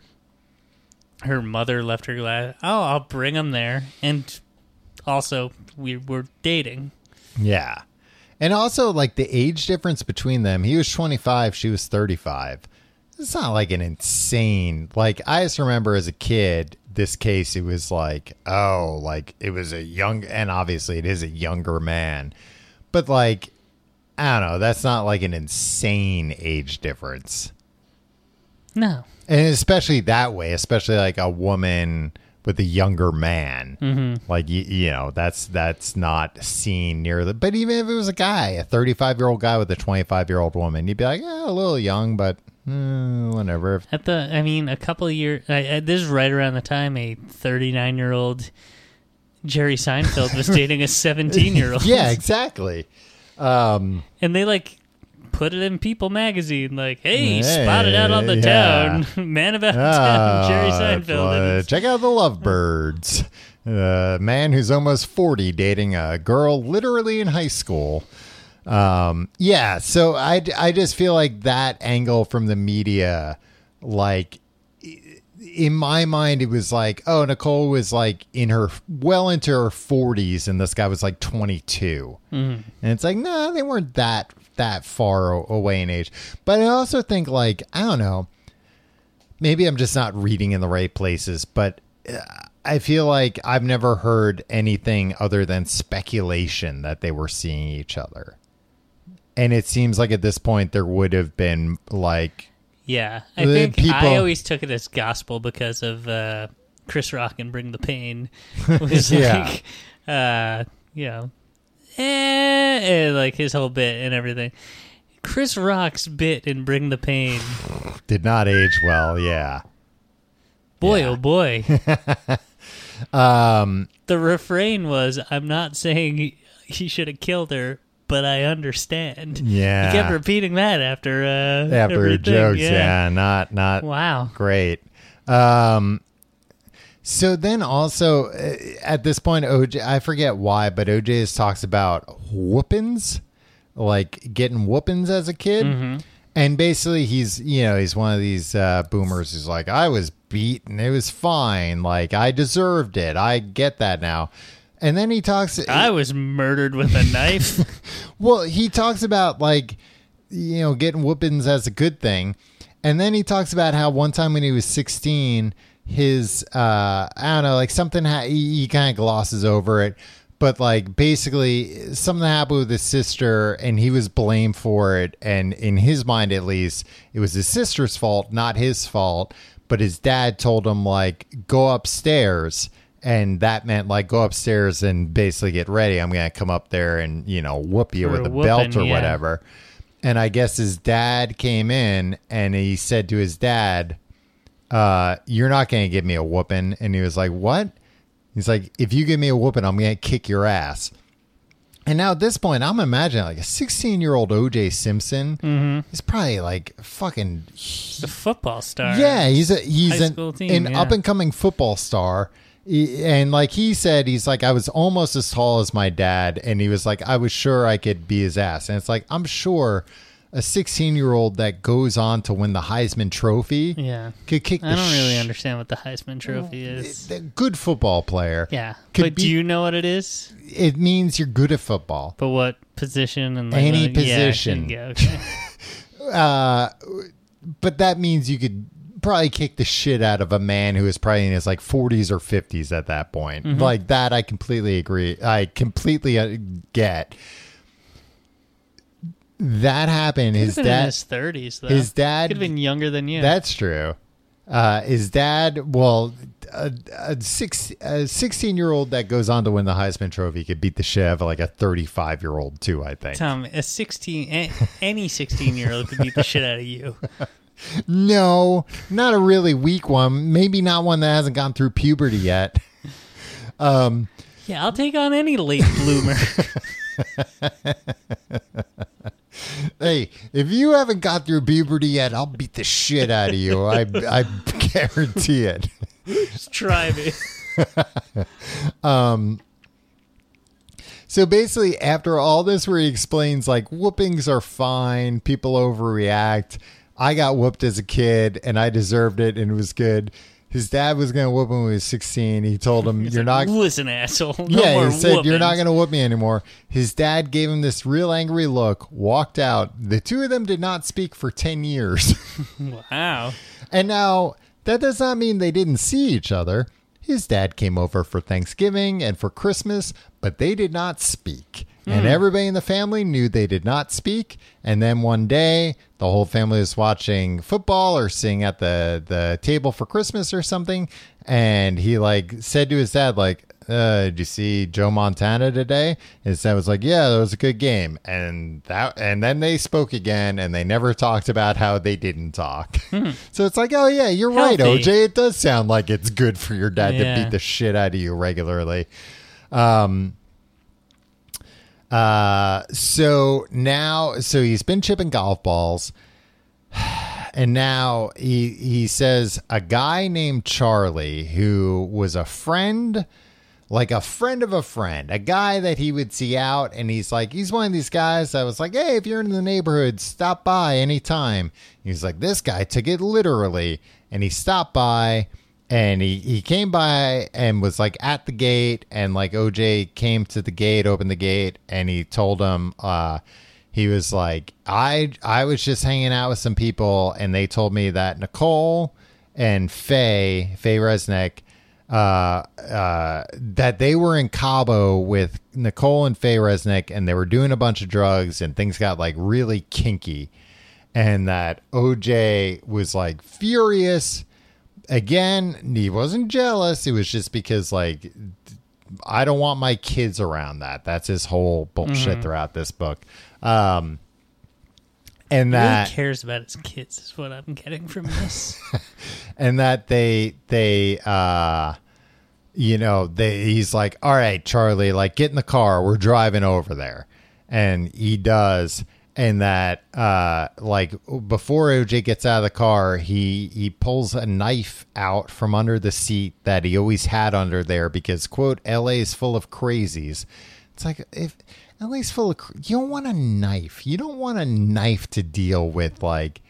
her mother left her glass. Oh, I'll bring him there, and also we were dating. Yeah. And also, like, the age difference between them, he was 25, she was 35. It's not like an insane, like, I just remember as a kid, this case, it was like, oh, like, it was a young, and obviously it is a younger man. But, like, I don't know, that's not like an insane age difference. No, And especially that way, especially like a woman with a younger man. Mm-hmm. Like you, you know, that's that's not seen near the. But even if it was a guy, a thirty-five-year-old guy with a twenty-five-year-old woman, you'd be like, yeah, a little young, but mm, whatever. at the I mean, a couple of years. I, I, this is right around the time a 39 year old Jerry Seinfeld was dating a 17 year old. Yeah, exactly. Um, and they like put it in People magazine, like, "Hey, Hey, spotted out on the yeah. town, man about ah, town, Jerry Seinfeld." uh, check out the Lovebirds. A man who's almost 40 dating a girl literally in high school. Um, yeah, so I, I just feel like that angle from the media, like, in my mind, it was like, oh, Nicole was like in her well into her 40s, and this guy was like 22. And it's like, no, they weren't that that far away in age. But I also think, like, I don't know, maybe I'm just not reading in the right places, but uh, I feel like I've never heard anything other than speculation that they were seeing each other. And it seems like at this point there would have been like yeah, I think I people- always took it as gospel because of uh, Chris Rock and Bring the Pain. Was Yeah. like, uh, you know, eh, eh, like his whole bit and everything. Chris Rock's bit in Bring the Pain, did not age well, yeah. boy, Yeah. oh boy. Um the refrain was, "I'm not saying he, he should have killed her, but I understand." yeah. He kept repeating that after uh, after everything. jokes, yeah. not not Wow. great. Um, so then also uh, at this point, OJ, I forget why, but OJ talks about whoopings, like getting whoopings as a kid. Mm-hmm. And basically, he's you know he's one of these uh, boomers who's like, I was beaten, it was fine, like I deserved it. I get that now. And then he talks. I was murdered with a knife. Well, he talks about like you know getting whoopings as a good thing, and then he talks about how one time when he was sixteen, his uh I don't know like something ha- he, he kind of glosses over it, but like basically something happened with his sister and he was blamed for it, and in his mind at least, it was his sister's fault, not his fault. But his dad told him like go upstairs and that meant like go upstairs and basically get ready. I'm gonna come up there and you know whoop you For with a a belt or yeah. whatever. And I guess his dad came in and he said to his dad, uh, "You're not gonna give me a whooping." And he was like, "What?" He's like, "If you give me a whooping, I'm gonna kick your ass." And now at this point, I'm imagining like a 16 year old OJ Simpson Mm-hmm. is probably like fucking the football star. yeah, he's a he's High an, team, an yeah. up and coming football star. And like he said, he's like, I was almost as tall as my dad, and he was like, I was sure I could be his ass. And it's like, I'm sure a 16 year old that goes on to win the Heisman Trophy Yeah. could kick. I don't really sh- understand what the Heisman Trophy is. a good football player. Yeah. But be- do you know what it is? It means you're good at football. But what position and like, Any what- position. Yeah, okay. Uh, but that means you could probably kick the shit out of a man who is probably in his like 40s or 50s at that point. Mm-hmm. Like that, I completely agree. I completely uh, get. That happened. His dad. his thirties though. his dad- could have been younger than you. That's true. Uh, his dad, well, a, a six, a 16 year old that goes on to win the Heisman Trophy could beat the shit out of like a 35 year old too. I think. Tom, a sixteen, any sixteen-year-old could beat the shit out of you. No, not a really weak one. Maybe not one that hasn't gone through puberty yet. Um, Yeah, I'll take on any late bloomer. hey, if you haven't got through puberty yet, I'll beat the shit out of you. I I guarantee it. Just try me. um. So basically, after all this, where he explains like whoopings are fine, people overreact. I got whooped as a kid, and I deserved it, and it was good. His dad was going to whoop him when he was 16. He told him, "You're like, not." Listen, asshole. No yeah, he said, "You're not going to whoop me anymore." His dad gave him this real angry look, walked out. The two of them did not speak for 10 years. Wow. And now that does not mean they didn't see each other. His dad came over for Thanksgiving and for Christmas, but they did not speak. And everybody in the family knew they did not speak. And then one day, the whole family was watching football or sitting at the, the table for Christmas or something. And he like said to his dad, like, uh, did you see Joe Montana today? And his dad was like, yeah, that was a good game. And that, and then they spoke again and they never talked about how they didn't talk. so it's like, oh yeah, you're right, OJ. It does sound like it's good for your dad Yeah. to beat the shit out of you regularly. Um, uh, so now, so he's been chipping golf balls, and now he he says a guy named Charlie who was a friend, like a friend of a friend, a guy that he would see out, and he's like, he's one of these guys that was like, hey, if you're in the neighborhood, stop by anytime. He's like, this guy took it literally, and he stopped by and he, he came by and was like at the gate and like oj came to the gate opened the gate and he told him uh he was like i i was just hanging out with some people and they told me that nicole and faye faye resnick uh, uh, that they were in Cabo with Nicole and Faye Resnick, and they were doing a bunch of drugs, and things got like really kinky, and that OJ was like furious, again, he wasn't jealous. It was just because like I don't want my kids around that. That's his whole bullshit throughout this book. Um and He that really cares about his kids is what I'm getting from this. and that they they uh you know they he's like all right charlie like get in the car we're driving over there and he does and that uh like before oj gets out of the car he he pulls a knife out from under the seat that he always had under there because quote la is full of crazies. It's like if la's full of you don't want a knife. You don't want a knife to deal with like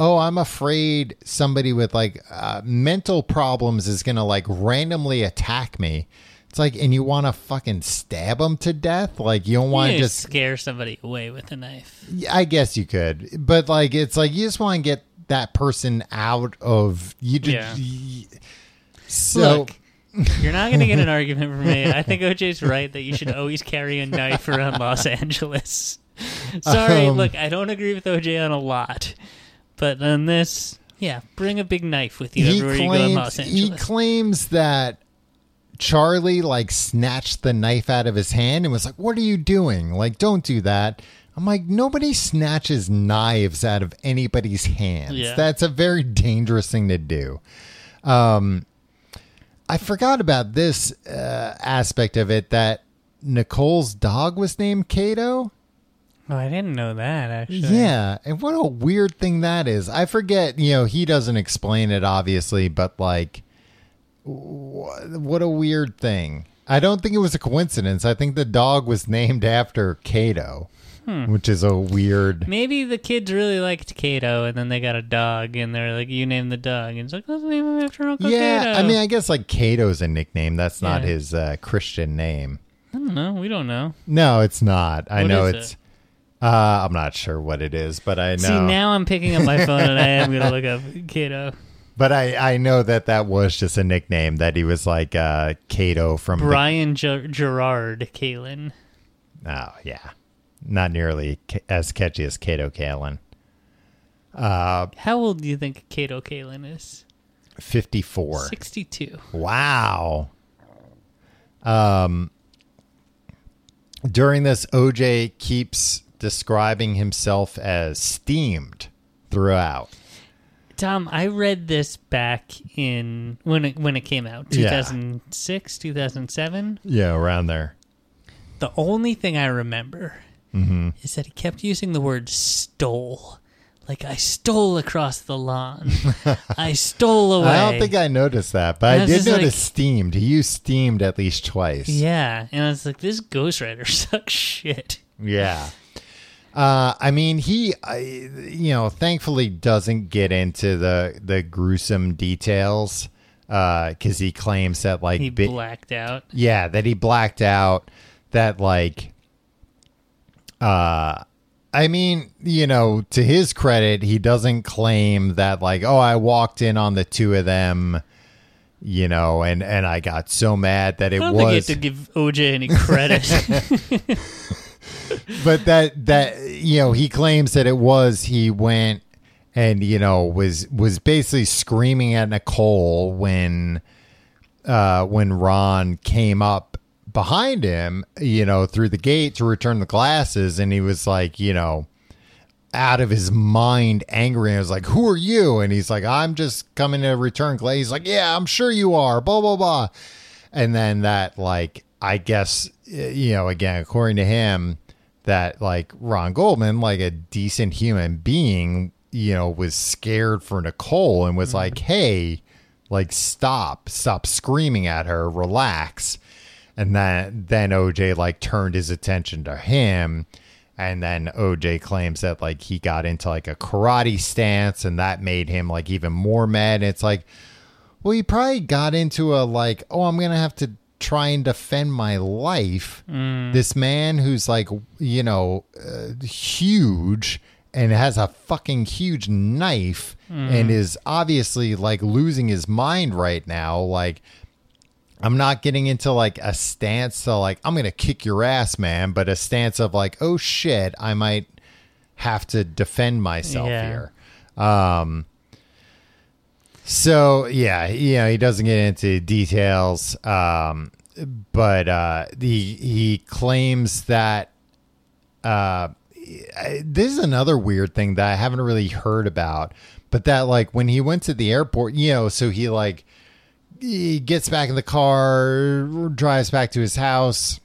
oh i'm afraid somebody with like uh, mental problems is gonna like randomly attack me it's like and you want to fucking stab them to death like you don't want to just scare somebody away with a knife. i guess you could but like it's like you just want to get that person out of you just Yeah. so Look, you're not going to get an argument from me. I think OJ's right that you should always carry a knife around Los Angeles. Sorry, Um, look, I don't agree with OJ on a lot, but on this, yeah, bring a big knife with you he everywhere you go in claims Los he claims that Charlie like snatched the knife out of his hand and was like, "What are you doing? Like, don't do that." I'm like, nobody snatches knives out of anybody's hands. Yeah. That's a very dangerous thing to do. Um, I forgot about this uh, aspect of it that Nicole's dog was named Kato. oh, I didn't know that actually. Yeah, and what a weird thing that is. I forget, you know, he doesn't explain it obviously, but like what a weird thing. I don't think it was a coincidence. I think the dog was named after Kato, which is a weird Maybe the kids really liked Kato, and then they got a dog, and they're like, "You name the dog," and it's like, "Let's name him after Uncle Yeah, Kato." I mean, I guess like Kato's a nickname. That's not Yeah. his uh, Christian name. I don't know. We don't know. No, it's not. I What know it's uh I'm not sure what it is, but I know See, now I'm picking up my phone and I am going to look up Kato. But I, I know that that was just a nickname that he was like uh, Kato from. the- Brian Gerard Kaelin. oh yeah, not nearly ca- as catchy as Kato Kaelin. Uh, How old do you think Kato Kaelin is? fifty four. 62. Wow. Um. During this, OJ keeps describing himself as steamed throughout. Tom, I read this back in when it when it came out, Yeah. 2006, 2007. Yeah, around there. The only thing I remember Mm-hmm. is that he kept using the word stole. Like I stole across the lawn. I stole away. I don't think I noticed that, but I did just notice like- steamed. He used steamed at least twice. Yeah, and I was like, this ghostwriter sucks shit. Yeah. Uh, I mean, he, I, you know, thankfully doesn't get into the the gruesome details because he claims that like He bi- blacked out. yeah that he blacked out that like uh i mean you know to his credit he doesn't claim that like oh i walked in on the two of them you know and and i got so mad that it I don't think you have was to give OJ any credit. but that that you know he claims that it was he went and you know was was basically screaming at Nicole when uh when Ron came up behind him you know through the gate to return the glasses. And he was like you know out of his mind angry. And was like who are you? And he's like i'm just coming to return glass he's like yeah i'm sure you are. Blah blah blah. And then that like i guess uh, you know again according to him that like ron goldman like a decent human being you know was scared for nicole and was mm-hmm. like hey like stop stop screaming at her relax. And then then oj like turned his attention to him. And then oj claims that like he got into like a karate stance and that made him like even more mad. And it's like well he probably got into a like oh i'm gonna have to try and defend my life this man who's like you know uh, huge and has a fucking huge knife and is obviously like losing his mind right now like I'm not getting into like a stance to like I'm gonna kick your ass, man, but a stance of like, oh shit, I might have to defend myself Yeah. here. Um so yeah, you know, he doesn't get into details. Um but uh he he claims that uh this is another weird thing that I haven't really heard about, but that like when he went to the airport, you know, so he like he gets back in the car, drives back to his house,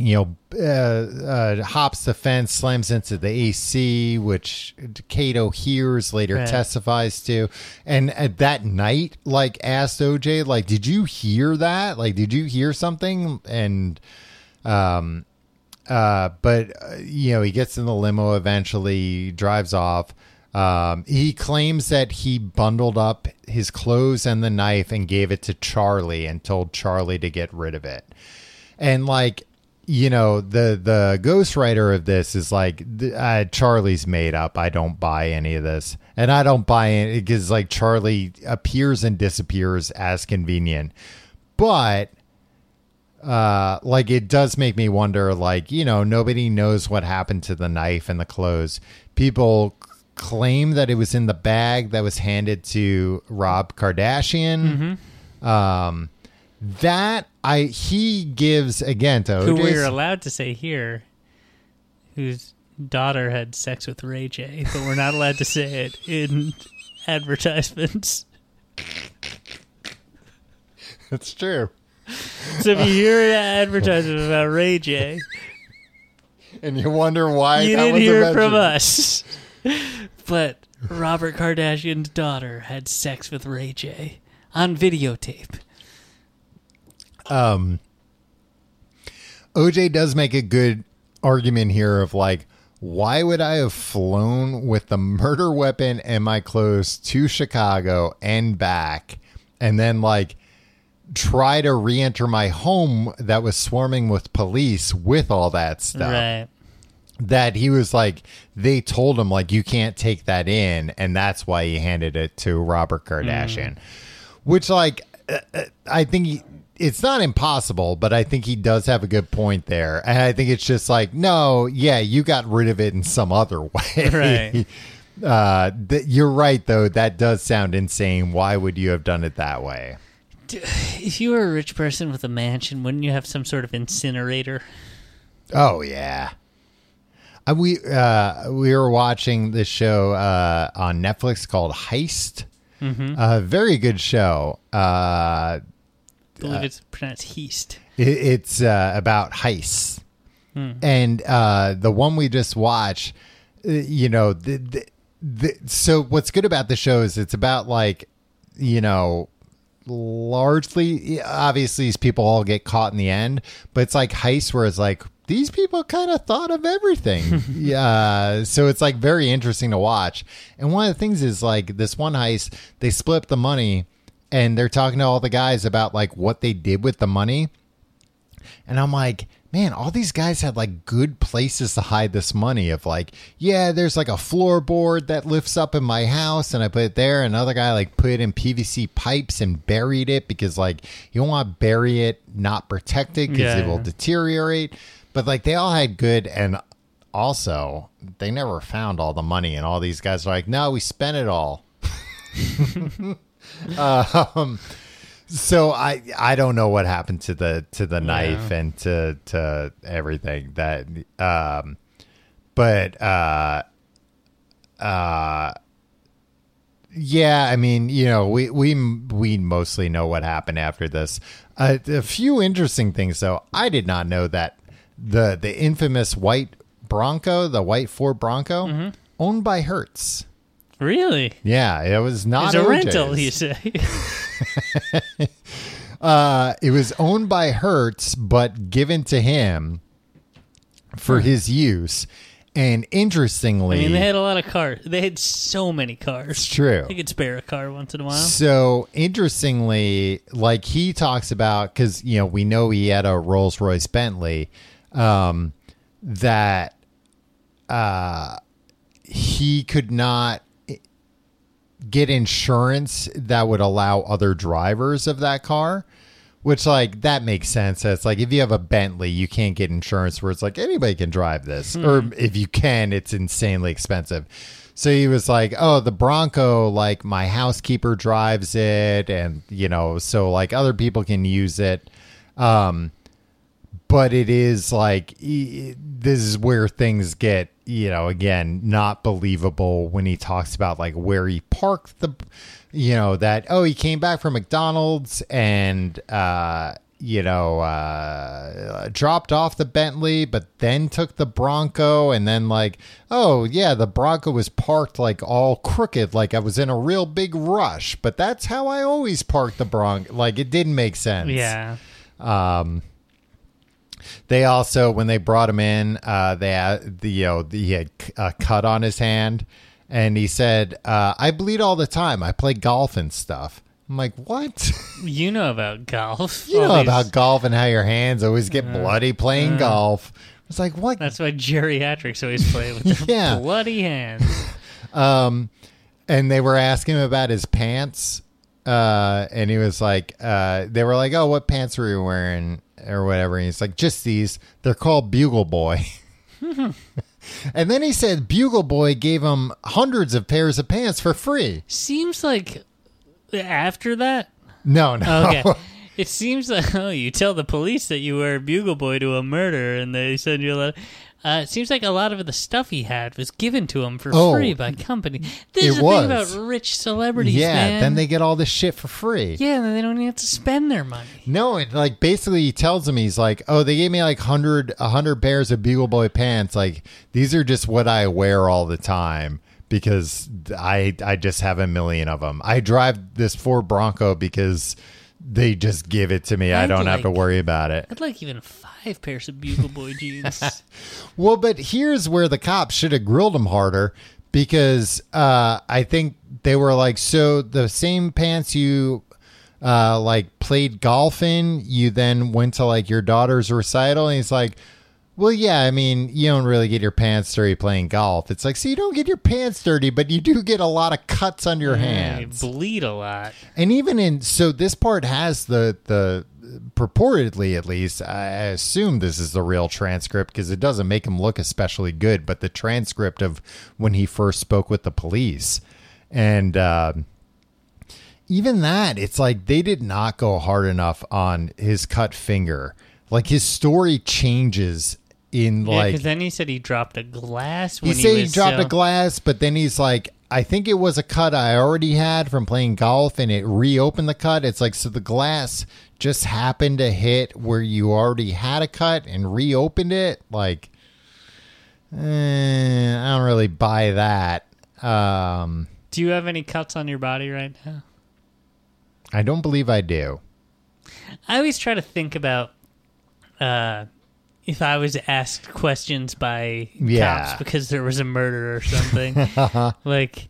you know, uh, uh, hops the fence, slams into the AC, which Kato hears, later Right. testifies to. And at that night, like, asked OJ, like, did you hear that? Like, did you hear something? And, um, uh, but uh, you know, he gets in the limo eventually, drives off. Um, he claims that he bundled up his clothes and the knife and gave it to Charlie and told Charlie to get rid of it. And like, you know, the the ghostwriter of this is like uh, Charlie's made up. I don't buy any of this, and I don't buy it because like Charlie appears and disappears as convenient, but uh like it does make me wonder like you know nobody knows what happened to the knife and the clothes. People c- claim that it was in the bag that was handed to rob kardashian. Um that i he gives again to Who we're allowed to say here, whose daughter had sex with Ray J, but we're not allowed to say it in advertisements. That's true So if you hear an advertisement about Ray J, and you wonder why you that didn't hear it from us. But Robert Kardashian's daughter had sex with Ray J on videotape. Um OJ does make a good argument here of like why would I have flown with the murder weapon and my clothes to Chicago and back and then like try to re-enter my home that was swarming with police with all that stuff? Right. that he was like they told him like you can't take that in and that's why he handed it to robert kardashian. Which like uh, uh, i think he, it's not impossible but i think he does have a good point there and i think it's just like no yeah you got rid of it in some other way Right. uh th- you're right though that does sound insane why would you have done it that way If you were a rich person with a mansion, wouldn't you have some sort of incinerator? Oh yeah. Uh, we uh, we were watching this show uh, on Netflix called Heist. A very good show. Uh, I believe it's pronounced heist. it, it's uh, about heists, and uh, the one we just watched. uh, You know, the, the, the, so what's good about the show is it's about like, you know, largely obviously these people all get caught in the end but it's like heist where it's like these people kind of thought of everything yeah so it's like very interesting to watch and one of the things is like this one heist they split up the money and they're talking to all the guys about like what they did with the money. And I'm like, man, all these guys had like good places to hide this money. Of like, yeah, there's like a floorboard that lifts up in my house, and I put it there. Another guy like put it in PVC pipes and buried it because like you don't want to bury it not protected because it Yeah. will deteriorate. But like they all had good, and also they never found all the money. And all these guys are like, no, we spent it all. um, so I I don't know what happened to the to the knife and to to everything that um but uh uh yeah I mean you know we we we mostly know what happened after this. Uh, a few interesting things though. I did not know that the the infamous white Bronco the white Ford Bronco owned by Hertz Really? yeah it was not It's a OJ's. rental, you say? Uh, it was owned by Hertz, but given to him for his use. And interestingly, I mean, they had a lot of cars. They had so many cars. it's true. They could spare a car once in a while. So interestingly, like he talks about, because you know we know he had a Rolls Royce Bentley, um, that uh, he could not get insurance that would allow other drivers of that car. Which like that makes sense. It's like if you have a Bentley, you can't get insurance where it's like anybody can drive this, or if you can, it's insanely expensive. So he was like, "Oh, the Bronco, like my housekeeper drives it, and you know, so like other people can use it." Um, but it is like this is where things get you know again not believable when he talks about like where he parked the you know that oh he came back from mcdonald's and uh you know uh dropped off the bentley but then took the bronco and then like oh yeah the bronco was parked like all crooked like i was in a real big rush but that's how i always park the bronco like it didn't make sense Yeah. um, they also, when they brought him in, uh, they had, the, you know, he had a cut on his hand, and he said, uh, "I bleed all the time. I play golf and stuff." I'm like, "What? You know about golf. you All know these- about golf and how your hands always get bloody playing golf?" It's like, what? That's why geriatrics always play with their Yeah. bloody hands. Um, and they were asking him about his pants. Uh, and he was like, uh, they were like, oh, what pants were you wearing or whatever? And he's like, just these. They're called Bugle Boy. and then he said Bugle Boy gave him hundreds of pairs of pants for free. Seems like after that. No, no. Okay. It seems like oh, you tell the police that you were a bugle boy to a murder, and they send you a letter. Uh, it seems like a lot of the stuff he had was given to him for Oh. free by company. This It is the was. thing about rich celebrities, yeah, man. then they get all this shit for free. yeah, and then they don't even have to spend their money. No, it like basically he tells him he's like, oh, they gave me like hundred a hundred pairs of Bugle Boy pants. Like these are just what I wear all the time because I I just have a million of them. I drive this Ford Bronco because they just give it to me. I I'd don't have to like- worry about it. I'd like even five pairs of bugle boy jeans. Well, but here's where the cops should have grilled him harder because uh, I think they were like, so the same pants you uh, like played golf in, you then went to like your daughter's recital, and he's like, well, yeah, I mean, you don't really get your pants dirty playing golf. It's like, so you don't get your pants dirty, but you do get a lot of cuts on your hands. bleed a lot. And even in so this part has the the purportedly at least I assume this is the real transcript because it doesn't make him look especially good, but the transcript of when he first spoke with the police and. Uh, even that, it's like they did not go hard enough on his cut finger. Like his story changes in Yeah, like because then he said he dropped a glass. he said he was, dropped uh, a glass, but then he's like, I think it was a cut I already had from playing golf, and it reopened the cut. It's like so the glass just happened to hit where you already had a cut and reopened it. Like, eh, I don't really buy that. Um, Do you have any cuts on your body right now? I don't believe I do. I always try to think about uh, if I was asked questions by Yeah. cops because there was a murder or something. like,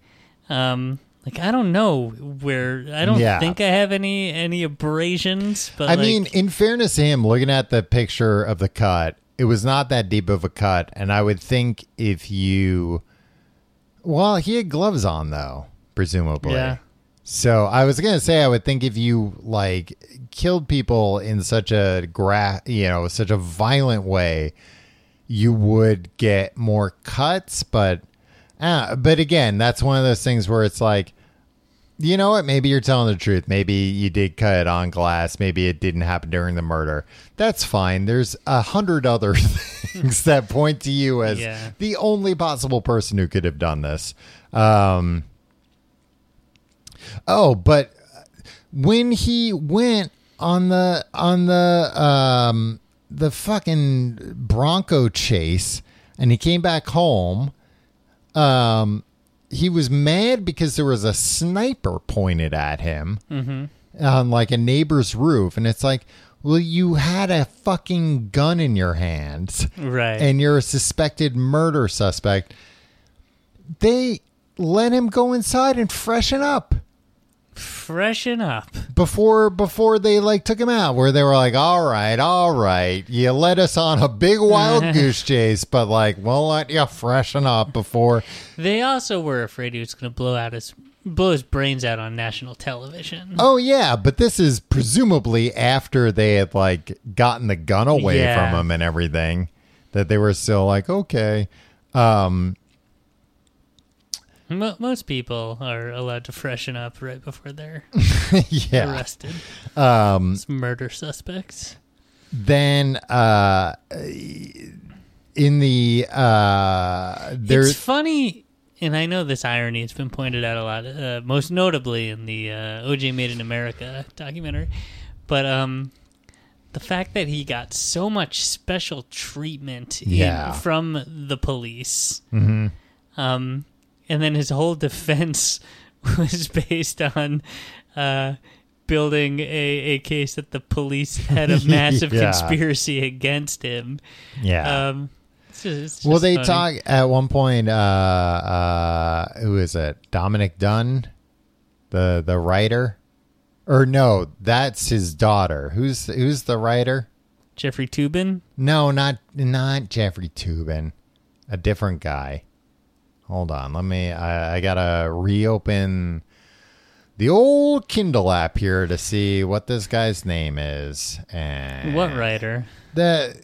um, like I don't know where I don't Yeah. think I have any any abrasions, but I like, mean, in fairness to him, looking at the picture of the cut, it was not that deep of a cut. And I would think if you, well, he had gloves on though, presumably. Yeah. So I was gonna say, I would think if you like killed people in such a gra, you know, such a violent way, you would get more cuts. But, uh, but again, that's one of those things where it's like, you know what? Maybe you're telling the truth. Maybe you did cut it on glass. Maybe it didn't happen during the murder. That's fine. There's a hundred other things that point to you as Yeah. the only possible person who could have done this. Um, oh, but when he went on the on the um the fucking Bronco chase and he came back home, um, he was mad because there was a sniper pointed at him on like a neighbor's roof, and it's like, well, you had a fucking gun in your hands right? and you're a suspected murder suspect. They let him go inside and freshen up Freshen up. before before they like took him out where they were like all right all right you led us on a big wild goose chase but like we'll let you freshen up before They also were afraid he was going to blow out his blow his brains out on national television. oh yeah but this is presumably after they had like gotten the gun away Yeah. from him and everything that they were still like okay um Mo- most people are allowed to freshen up right before they're yeah arrested. um It's murder suspects. then uh in the uh there's it's funny, and I know this irony has been pointed out a lot, uh, most notably in the uh, OJ Made in America documentary. But um, the fact that he got so much special treatment in- Yeah. from the police, Mhm. um, and then his whole defense was based on uh, building a, a case that the police had a massive Yeah. conspiracy against him. yeah Um, it's just- it's well they funny. talk at one point uh uh who is it dominick dunne the the writer or no that's his daughter who's who's the writer Jeffrey Toobin. no not not jeffrey toobin a different guy hold on let me i, I gotta reopen the old kindle app here to see what this guy's name is and What writer? the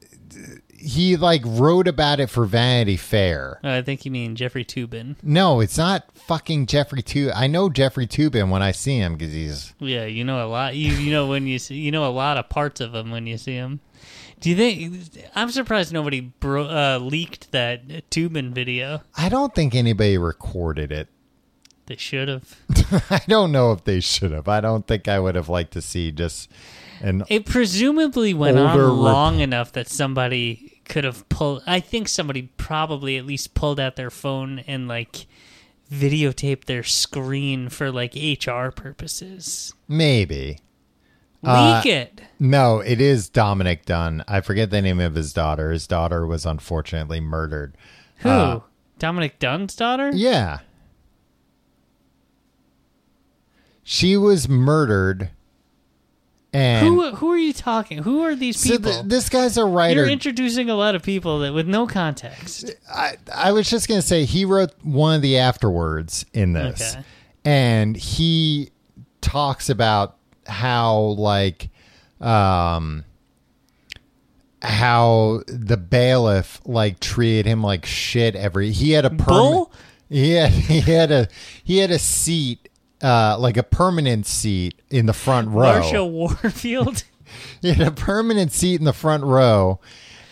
he like wrote about it for Vanity Fair. Uh, I think you mean Jeffrey Toobin. No, it's not fucking Jeffrey Toobin. I know Jeffrey Toobin when I see him because he's Yeah, you know a lot. You you know when you see you know a lot of parts of him when you see him. Do you think? I'm surprised nobody bro, uh, leaked that Toobin video. I don't think anybody recorded it. They should have. I don't know if they should have. I don't think I would have liked to see just an It presumably went on rep- long enough that somebody could have pulled. I think somebody probably at least pulled out their phone and like videotaped their screen for like HR purposes. maybe. Leak Uh, it. No, it is Dominick Dunne. I forget the name of his daughter. His daughter was unfortunately murdered. Who? uh, Dominick Dunne's daughter? Yeah. She was murdered and Who who are you talking? Who are these so people? th- this guy's a writer. You're introducing a lot of people that with no context. I, I was just going to say he wrote one of the afterwards in this. Okay. And he talks about how like um how the bailiff like treated him like shit every he had a perm- Bull? he had he had a he had a seat uh like a permanent seat in the front row Marsha Warfield. he had a permanent seat in the front row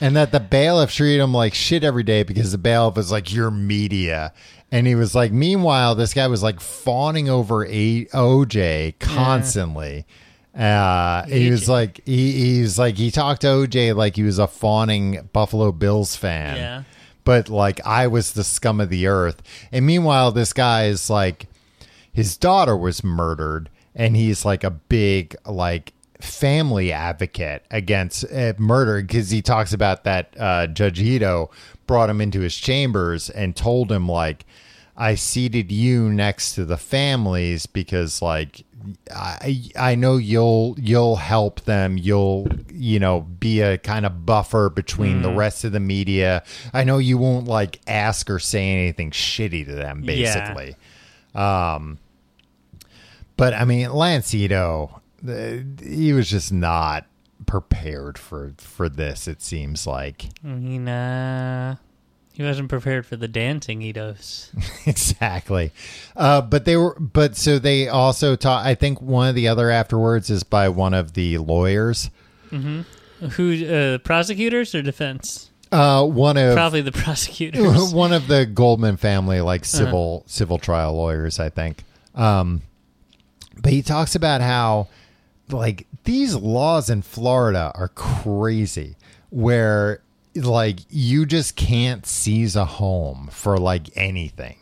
and that the bailiff treated him like shit every day because the bailiff was like your media and he was like meanwhile this guy was like fawning over a- oj constantly uh he was like he, he was like he talked to oj like he was a fawning buffalo bills fan Yeah. but like I was the scum of the earth. And meanwhile, this guy is like, his daughter was murdered, and he's like a big like family advocate against uh, murder because he talks about that uh, Judge Ito brought him into his chambers and told him like. I seated you next to the families because like I I know you'll you'll help them. You'll you know be a kind of buffer between the rest of the media. I know you won't like ask or say anything shitty to them. Yeah. Basically, um, but I mean Lance Ito, he was just not prepared for for this. It seems like mean, uh, he wasn't prepared for the dancing he does. exactly. Uh, but they were, but so they also taught. I think one of the other afterwards is by one of the lawyers. Who, uh, prosecutors or defense? Uh, one of Probably the prosecutors. one of the Goldman family, like civil civil trial lawyers, I think. Um, but he talks about how like these laws in Florida are crazy, where like you just can't seize a home for like anything,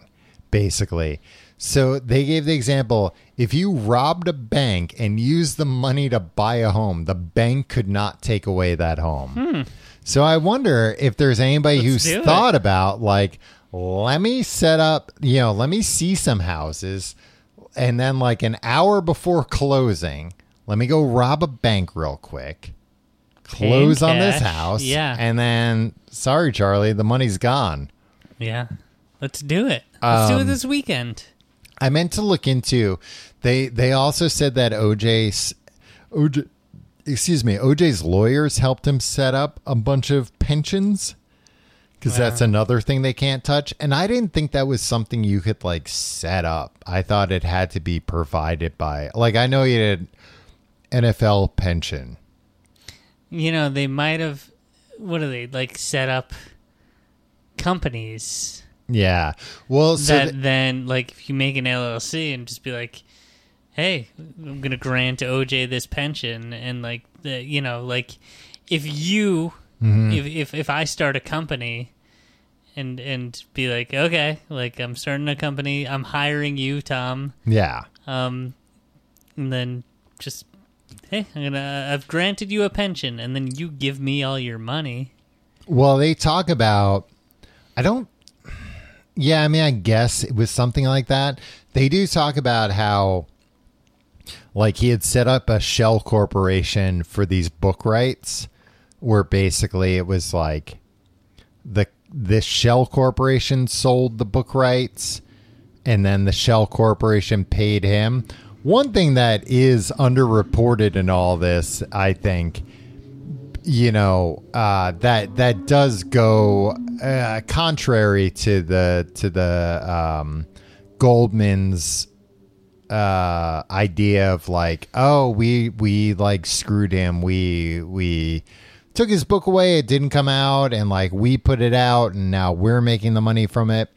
basically. So they gave the example if you robbed a bank and used the money to buy a home, the bank could not take away that home. Hmm. So I wonder if there's anybody Let's who's thought about like, let me set up, you know, let me see some houses, and then like an hour before closing, let me go rob a bank real quick, close Paying on this cash, house, yeah. and then sorry, Charlie, the money's gone. yeah. Let's do it. Let's do it Um, this weekend. I meant to look into. They they also said that OJ's OJ excuse me OJ's lawyers helped him set up a bunch of pensions because that's another thing they can't touch. And I didn't think that was something you could like set up. I thought it had to be provided by like I know you did NFL pension. You know, they might have, what do they, like, set up companies Yeah. Well, so that th- then, like, if you make an LLC and just be like, hey, I'm going to grant OJ this pension. And, like, the, you know, like, if you, Mm-hmm. if, if, if I start a company, and and be like, okay, like I'm starting a company, I'm hiring you, Tom. yeah. Um, and then just, hey, I'm gonna, I've granted you a pension, and then you give me all your money. Well, they talk about. I don't. Yeah, I mean, I guess it was something like that. They do talk about how, like, he had set up a shell corporation for these book rights, where basically it was like the this shell corporation sold the book rights, and then the shell corporation paid him. One thing that is underreported in all this, I think, you know uh, that that does go uh, contrary to the to the um, Goldman's uh, idea of like, oh, we we like screwed him. We we took his book away. It didn't come out, and like we put it out, and now we're making the money from it.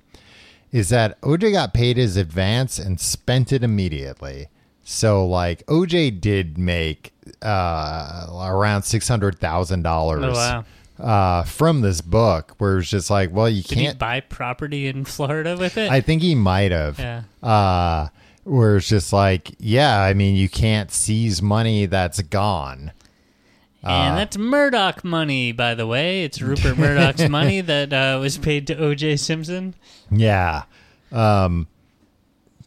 Is that OJ got paid his advance and spent it immediately. So like OJ did make uh, around six hundred thousand dollars Oh, wow. uh, from this book, where it's just like, well, you Did can't. buy property in Florida with it? I think he might have. yeah. Uh, where it's just like, yeah, I mean, you can't seize money that's gone. Uh, And that's Murdoch money, by the way. It's Rupert Murdoch's money that uh, was paid to O.J. Simpson. Yeah. Um,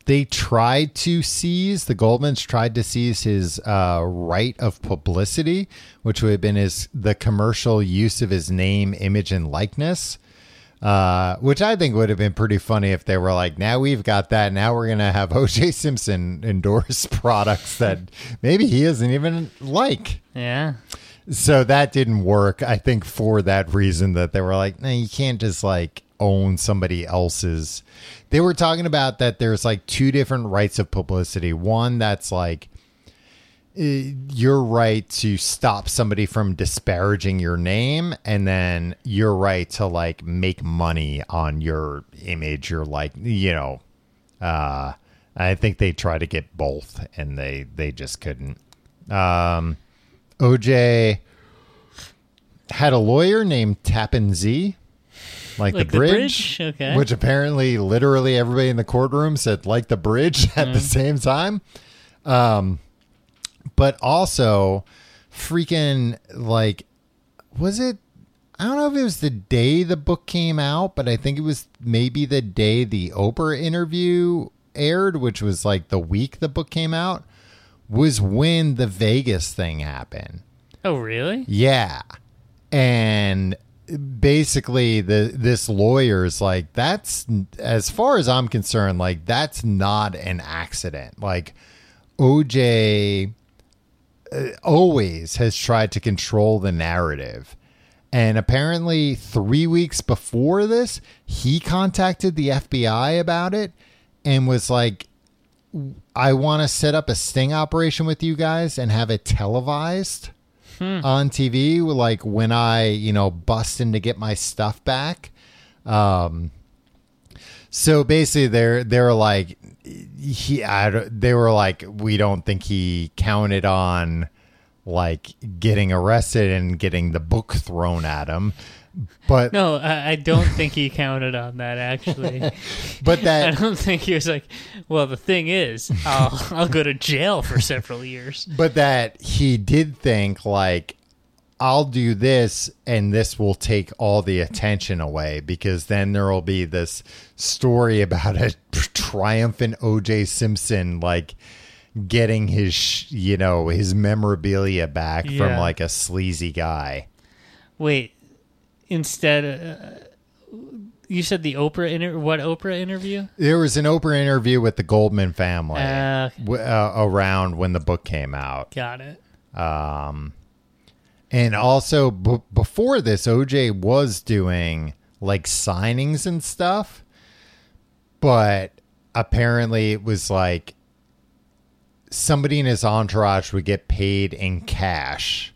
they tried to seize, the Goldmans tried to seize his uh, right of publicity, which would have been his the commercial use of his name, image, and likeness. Uh, which I think would have been pretty funny if they were like, now we've got that. Now we're going to have OJ Simpson endorse products that maybe he isn't even like. Yeah. So that didn't work. I think for that reason that they were like, no, you can't just like own somebody else's. They were talking about that there's like two different rights of publicity. One that's like eh, your right to stop somebody from disparaging your name, and then your right to like make money on your image, your like, you know. Uh, I think they try to get both, and they they just couldn't. Um, OJ had a lawyer named Tappan Z, like, Like the, the bridge, bridge? Okay. which apparently literally everybody in the courtroom said like the bridge at the same time. Um, but also freaking like, was it? I don't know if it was the day the book came out, but I think it was maybe the day the Oprah interview aired, which was like the week the book came out, was when the Vegas thing happened. Oh, really? Yeah. And basically the this lawyer is like that's as far as I'm concerned like that's not an accident. Like OJ uh, always has tried to control the narrative. And apparently 3 weeks before this, he contacted the FBI about it and was like I want to set up a sting operation with you guys and have it televised on TV, like when I, you know, bust in to get my stuff back. Um, so basically, they're they're like, he, I, they were like, we don't think he counted on like getting arrested and getting the book thrown at him, but No, I, I don't think he counted on that. Actually, but that I don't think he was like, "Well, the thing is, I'll I'll go to jail for several years." but that he did think like I'll do this and this will take all the attention away because then there will be this story about a triumphant OJ Simpson like getting his you know his memorabilia back from like a sleazy guy. Wait, instead, uh, you said the Oprah inter- what Oprah interview? There was an Oprah interview with the Goldman family Uh, w- uh, around when the book came out. got it. Um, and also b- before this, OJ was doing like signings and stuff, but apparently it was like somebody in his entourage would get paid in cash.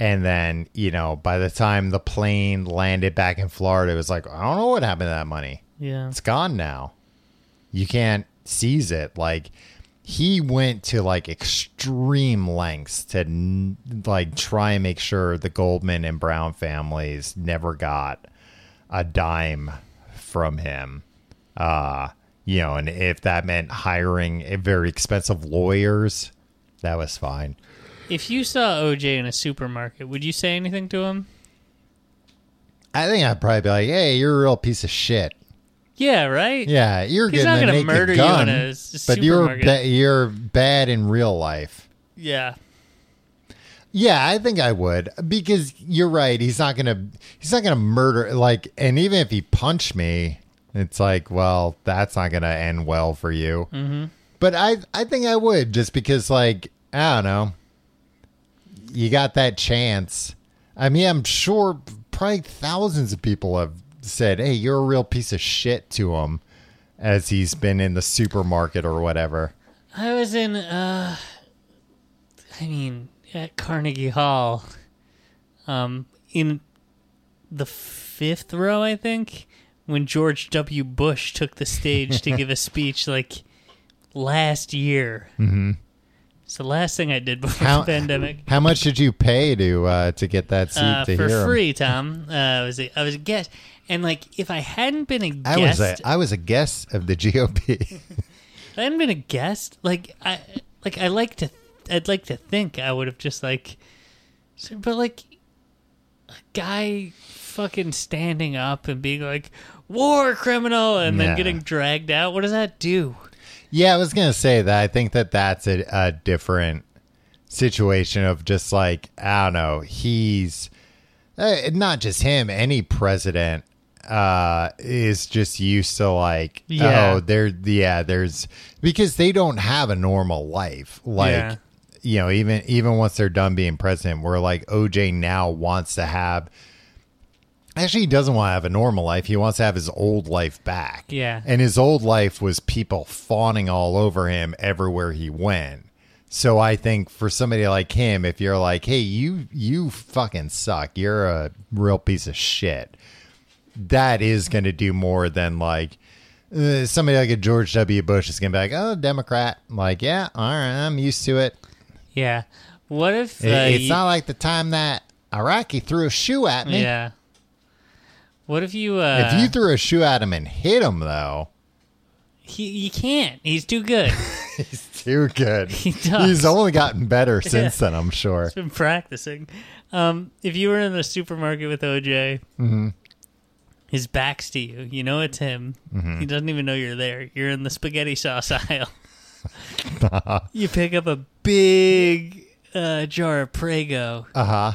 And then, you know, by the time the plane landed back in Florida, it was like, I don't know what happened to that money Yeah. it's gone now. You can't seize it. Like he went to like extreme lengths to n- like try and make sure the Goldman and Brown families never got a dime from him. Uh, you know, and if that meant hiring very expensive lawyers, that was fine. If you saw OJ in a supermarket, would you say anything to him? I think I'd probably be like, "Hey, you're a real piece of shit." Yeah, right. Yeah, you're He's getting not a gonna naked murder you in gun, a s- but you're supermarket. ba- you're bad in real life. Yeah. Yeah, I think I would because you're right. He's not gonna he's not gonna murder like, and even if he punched me, it's like, well, that's not gonna end well for you. Mm-hmm. But I I think I would just because like I don't know, you got that chance. I mean, I'm sure probably thousands of people have said, "Hey, you're a real piece of shit" to him as he's been in the supermarket or whatever. I was in, uh, I mean, at Carnegie Hall, um, in the fifth row, I think, when George W. Bush took the stage to give a speech like last year. Mm-hmm. It's the last thing I did before How- the pandemic. How much did you pay to uh, to get that seat Uh, to for hear free, Tom. Uh, I was a, I was a guest, and like if I hadn't been a guest, I was a I was a guest of the GOP. if I hadn't been a guest, like I like I like to I'd like to think I would have just like but like a guy fucking standing up and being like war criminal and Yeah. then getting dragged out. What does that do? Yeah, I was gonna say that. I think that that's a, a different situation of just like I don't know. He's uh, not just him. Any president uh is just used to like Yeah. oh there yeah there's because they don't have a normal life like Yeah. you know even even once they're done being president where like oj now wants to have actually he doesn't want to have a normal life he wants to have his old life back Yeah. and his old life was people fawning all over him everywhere he went so i think for somebody like him if you're like hey you you fucking suck you're a real piece of shit that is going to do more than like uh, somebody like a george w bush is going to be like oh democrat I'm like yeah all right i'm used to it Yeah. What if It- uh, it's you- not like the time that Iraqi threw a shoe at me. Yeah. What if you uh If you threw a shoe at him and hit him, though, he, you can't. He's too good. He's too good. He does. He's only gotten better since then, I'm sure. He's been practicing. Um, if you were in the supermarket with OJ, Mm-hmm. his back's to you. You know it's him. Mm-hmm. He doesn't even know you're there. You're in the spaghetti sauce aisle. you pick up a big uh, jar of Prego. Uh huh.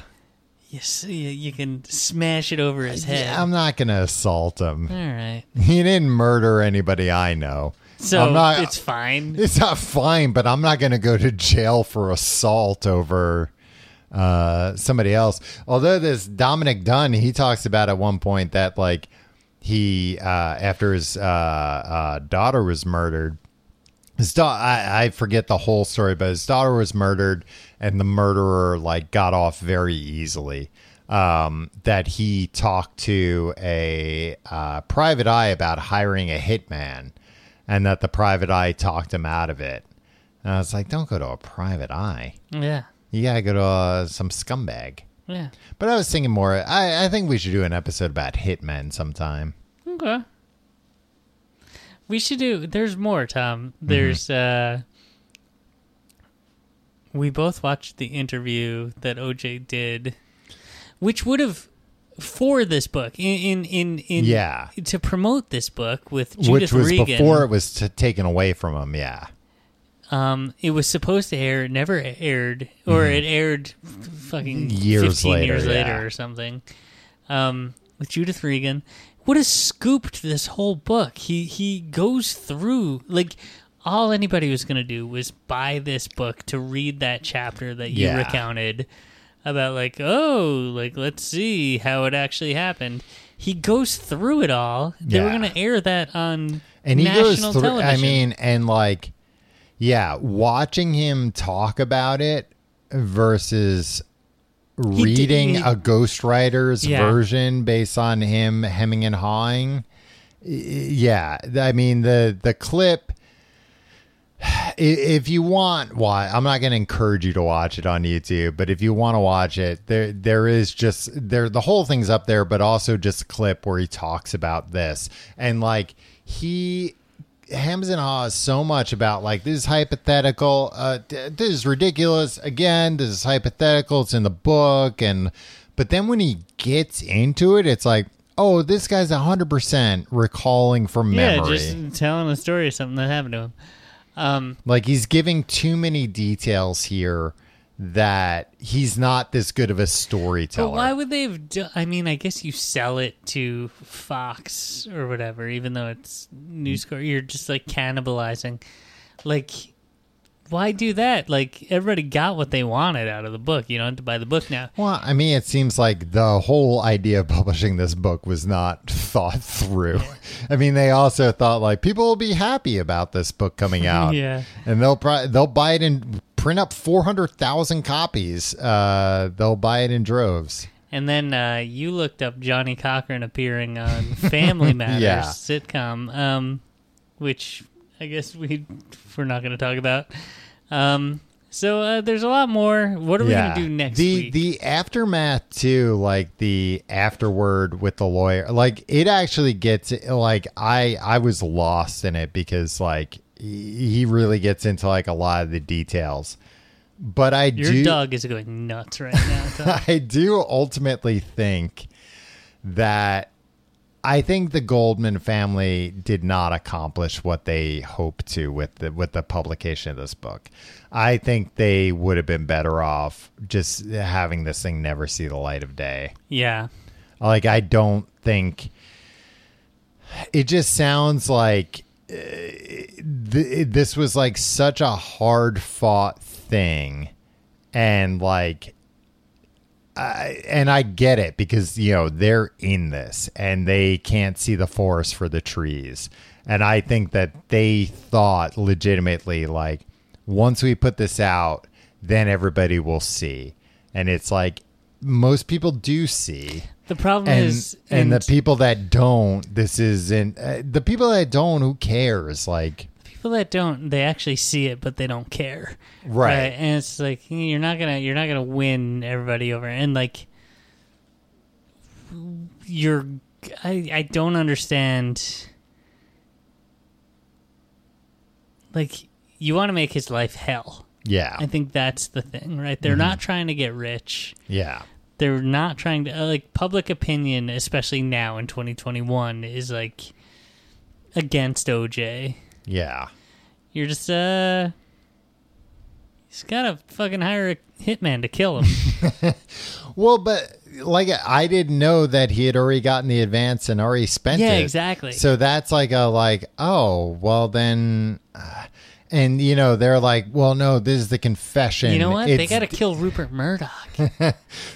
You see, you can smash it over his head. Yeah, I'm not gonna assault him. All right. He didn't murder anybody I know. So I'm not- it's fine. It's not fine, but I'm not going to go to jail for assault over uh, somebody else. Although this Dominick Dunne, he talks about at one point that like he uh, after his uh, uh, daughter was murdered. His da- I, I forget the whole story, but his daughter was murdered, and the murderer like got off very easily. Um, that he talked to a uh, private eye about hiring a hitman, and that the private eye talked him out of it. And I was like, don't go to a private eye. Yeah. You gotta go to uh, some scumbag. Yeah. But I was thinking more. I, I think we should do an episode about hitmen sometime. Okay. We should do. There's more, Tom. There's. uh We both watched the interview that OJ did, which would have for this book in in in, in Yeah. to promote this book with Judith Which was Regan. before it was t- taken away from him. Yeah. Um, it was supposed to air, it never aired, or it aired fucking Mm-hmm. Years 15 later, years later yeah. or something. Um, with Judith Regan, what has scooped this whole book? He he goes through like all anybody was gonna do was buy this book to read that chapter that you Yeah. recounted about like oh like let's see how it actually happened. He goes through it all. They were gonna air that on and he national goes through television. i mean and like yeah watching him talk about it versus He did- reading he- a ghostwriter's Yeah. version based on him hemming and hawing yeah i mean the the clip if you want why i'm not going to encourage you to watch it on youtube but if you want to watch it there there is just there the whole thing's up there but also just a clip where he talks about this. And like he hems and haws so much about like this is hypothetical uh this is ridiculous. Again this is hypothetical it's in the book and but then when he gets into it it's like oh this guy's 100% recalling from memory. Yeah, just telling a story of something that happened to him. Um, like he's giving too many details here that he's not this good of a storyteller. but why would they have? Do- I mean, I guess you sell it to Fox or whatever, even though it's News Corp. You're just like cannibalizing. Like, why do that? Like, everybody got what they wanted out of the book. You don't have to buy the book now. well, I mean, it seems like the whole idea of publishing this book was not thought through. I mean, they also thought like people will be happy about this book coming out, Yeah. and they'll pro- they'll buy it and print up four hundred thousand copies. Uh, they'll buy it in droves. And then uh, you looked up Johnnie Cochran appearing on Family Matters Yeah. sitcom, um, which I guess we we're not going to talk about. Um, so uh, there's a lot more. What are we going to do next the week? the aftermath too like the afterword with the lawyer like it actually gets like i i was lost in it because like he he really gets into like a lot of the details but i Your do dog is going nuts right now. I do ultimately think that I think the Goldman family did not accomplish what they hoped to with the with the publication of this book. I think they would have been better off just having this thing never see the light of day. yeah. Like I don't think it just sounds like uh, th- this was like such a hard fought thing and like I, and I get it because you know they're in this and they can't see the forest for the trees. And I think that they thought legitimately like once we put this out, then everybody will see. And it's like most people do see. The problem And is, and, the people that don't, this isn't uh, the people that don't. Who cares? Like people that don't, they actually see it, but they don't care. Right. And it's like you're not gonna you're not gonna win everybody over, and like you're. I I don't understand. Like you want to make his life hell. Yeah. I think that's the thing, right? They're not trying to get rich. Yeah. They're not trying to uh, like public opinion, especially now in 2021, is like against OJ. Yeah. You're just uh, he's gotta fucking hire a hitman to kill him. Well, but like I didn't know that he had already gotten the advance and already spent yeah, it. Yeah, exactly. So that's like a like, oh, well then uh, and you know, they're like, well no, this is the confession. you know what? They gotta kill Rupert Murdoch. They're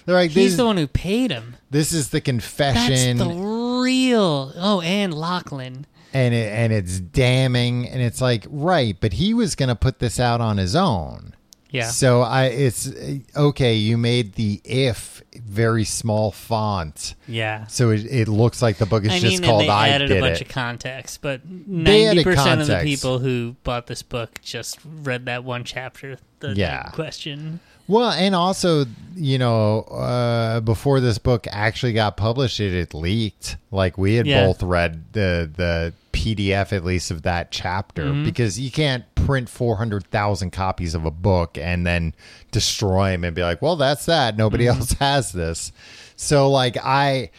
like He's the one who paid him. this is the confession. That's confession the real. Oh, and Lachlan. And it, and it's damning and it's like, right, but he was going to put this out on his own. Yeah. So I it's okay, you made the if very small font. Yeah. So it, it looks like the book is I just mean, called they I added did a bunch it. of context, but They ninety added percent of the people who bought this book just read that one chapter. The Yeah. question. Well, and also, you know, uh, before this book actually got published, it had leaked. Like we had Yeah. both read the the PDF at least of that chapter Mm-hmm. because you can't print four hundred thousand copies of a book and then destroy them and be like, well, that's that. Nobody Mm-hmm. else has this. So, like, I.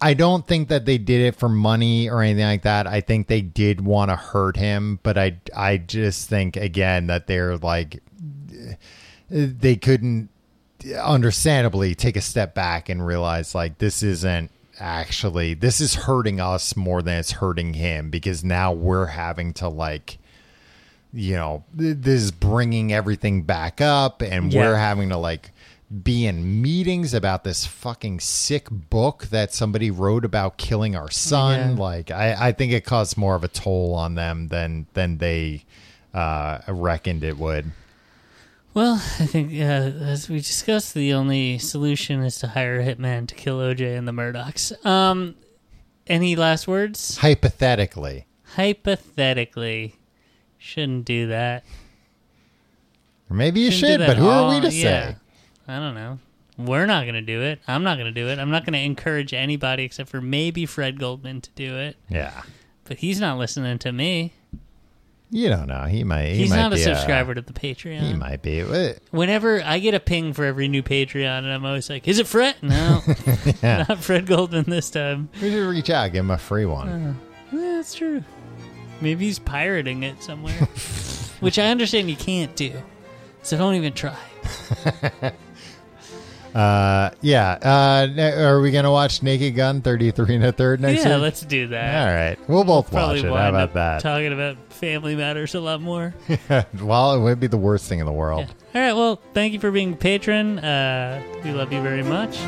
I don't think that they did it for money or anything like that. I think they did want to hurt him, but I I just think again that they're like they couldn't understandably take a step back and realize like this isn't actually this is hurting us more than it's hurting him because now we're having to like you know this is bringing everything back up and Yeah. we're having to like be in meetings about this fucking sick book that somebody wrote about killing our son Yeah. like I, I think it caused more of a toll on them than than they uh reckoned it would Well, I think uh, as we discussed, the only solution is to hire a hitman to kill OJ and the Murdochs. Um, any last words? hypothetically Hypothetically, shouldn't do that. or maybe you Shouldn't do should that but who are we all- to yeah. say I don't know. We're not going to do it. I'm not going to do it. I'm not going to encourage anybody except for maybe Fred Goldman to do it. yeah But he's not listening to me. You don't know. He might. He He's might not a be subscriber to the Patreon. he might be. Uh, Whenever I get a ping for every new Patreon, and I'm always like, "Is it Fred? No, Yeah. not Fred Goldman this time." We should reach out, give him a free one. Yeah, that's true. Maybe he's pirating it somewhere, which I understand you can't do. So don't even try. Uh, yeah. Uh, are we gonna watch Naked Gun thirty three and a third next yeah, week? let's do that. All right, we'll both watch it. How about that? talking about family matters a lot more. well, it would be the worst thing in the world. All right. Well, thank you for being a patron. Uh, we love you very much.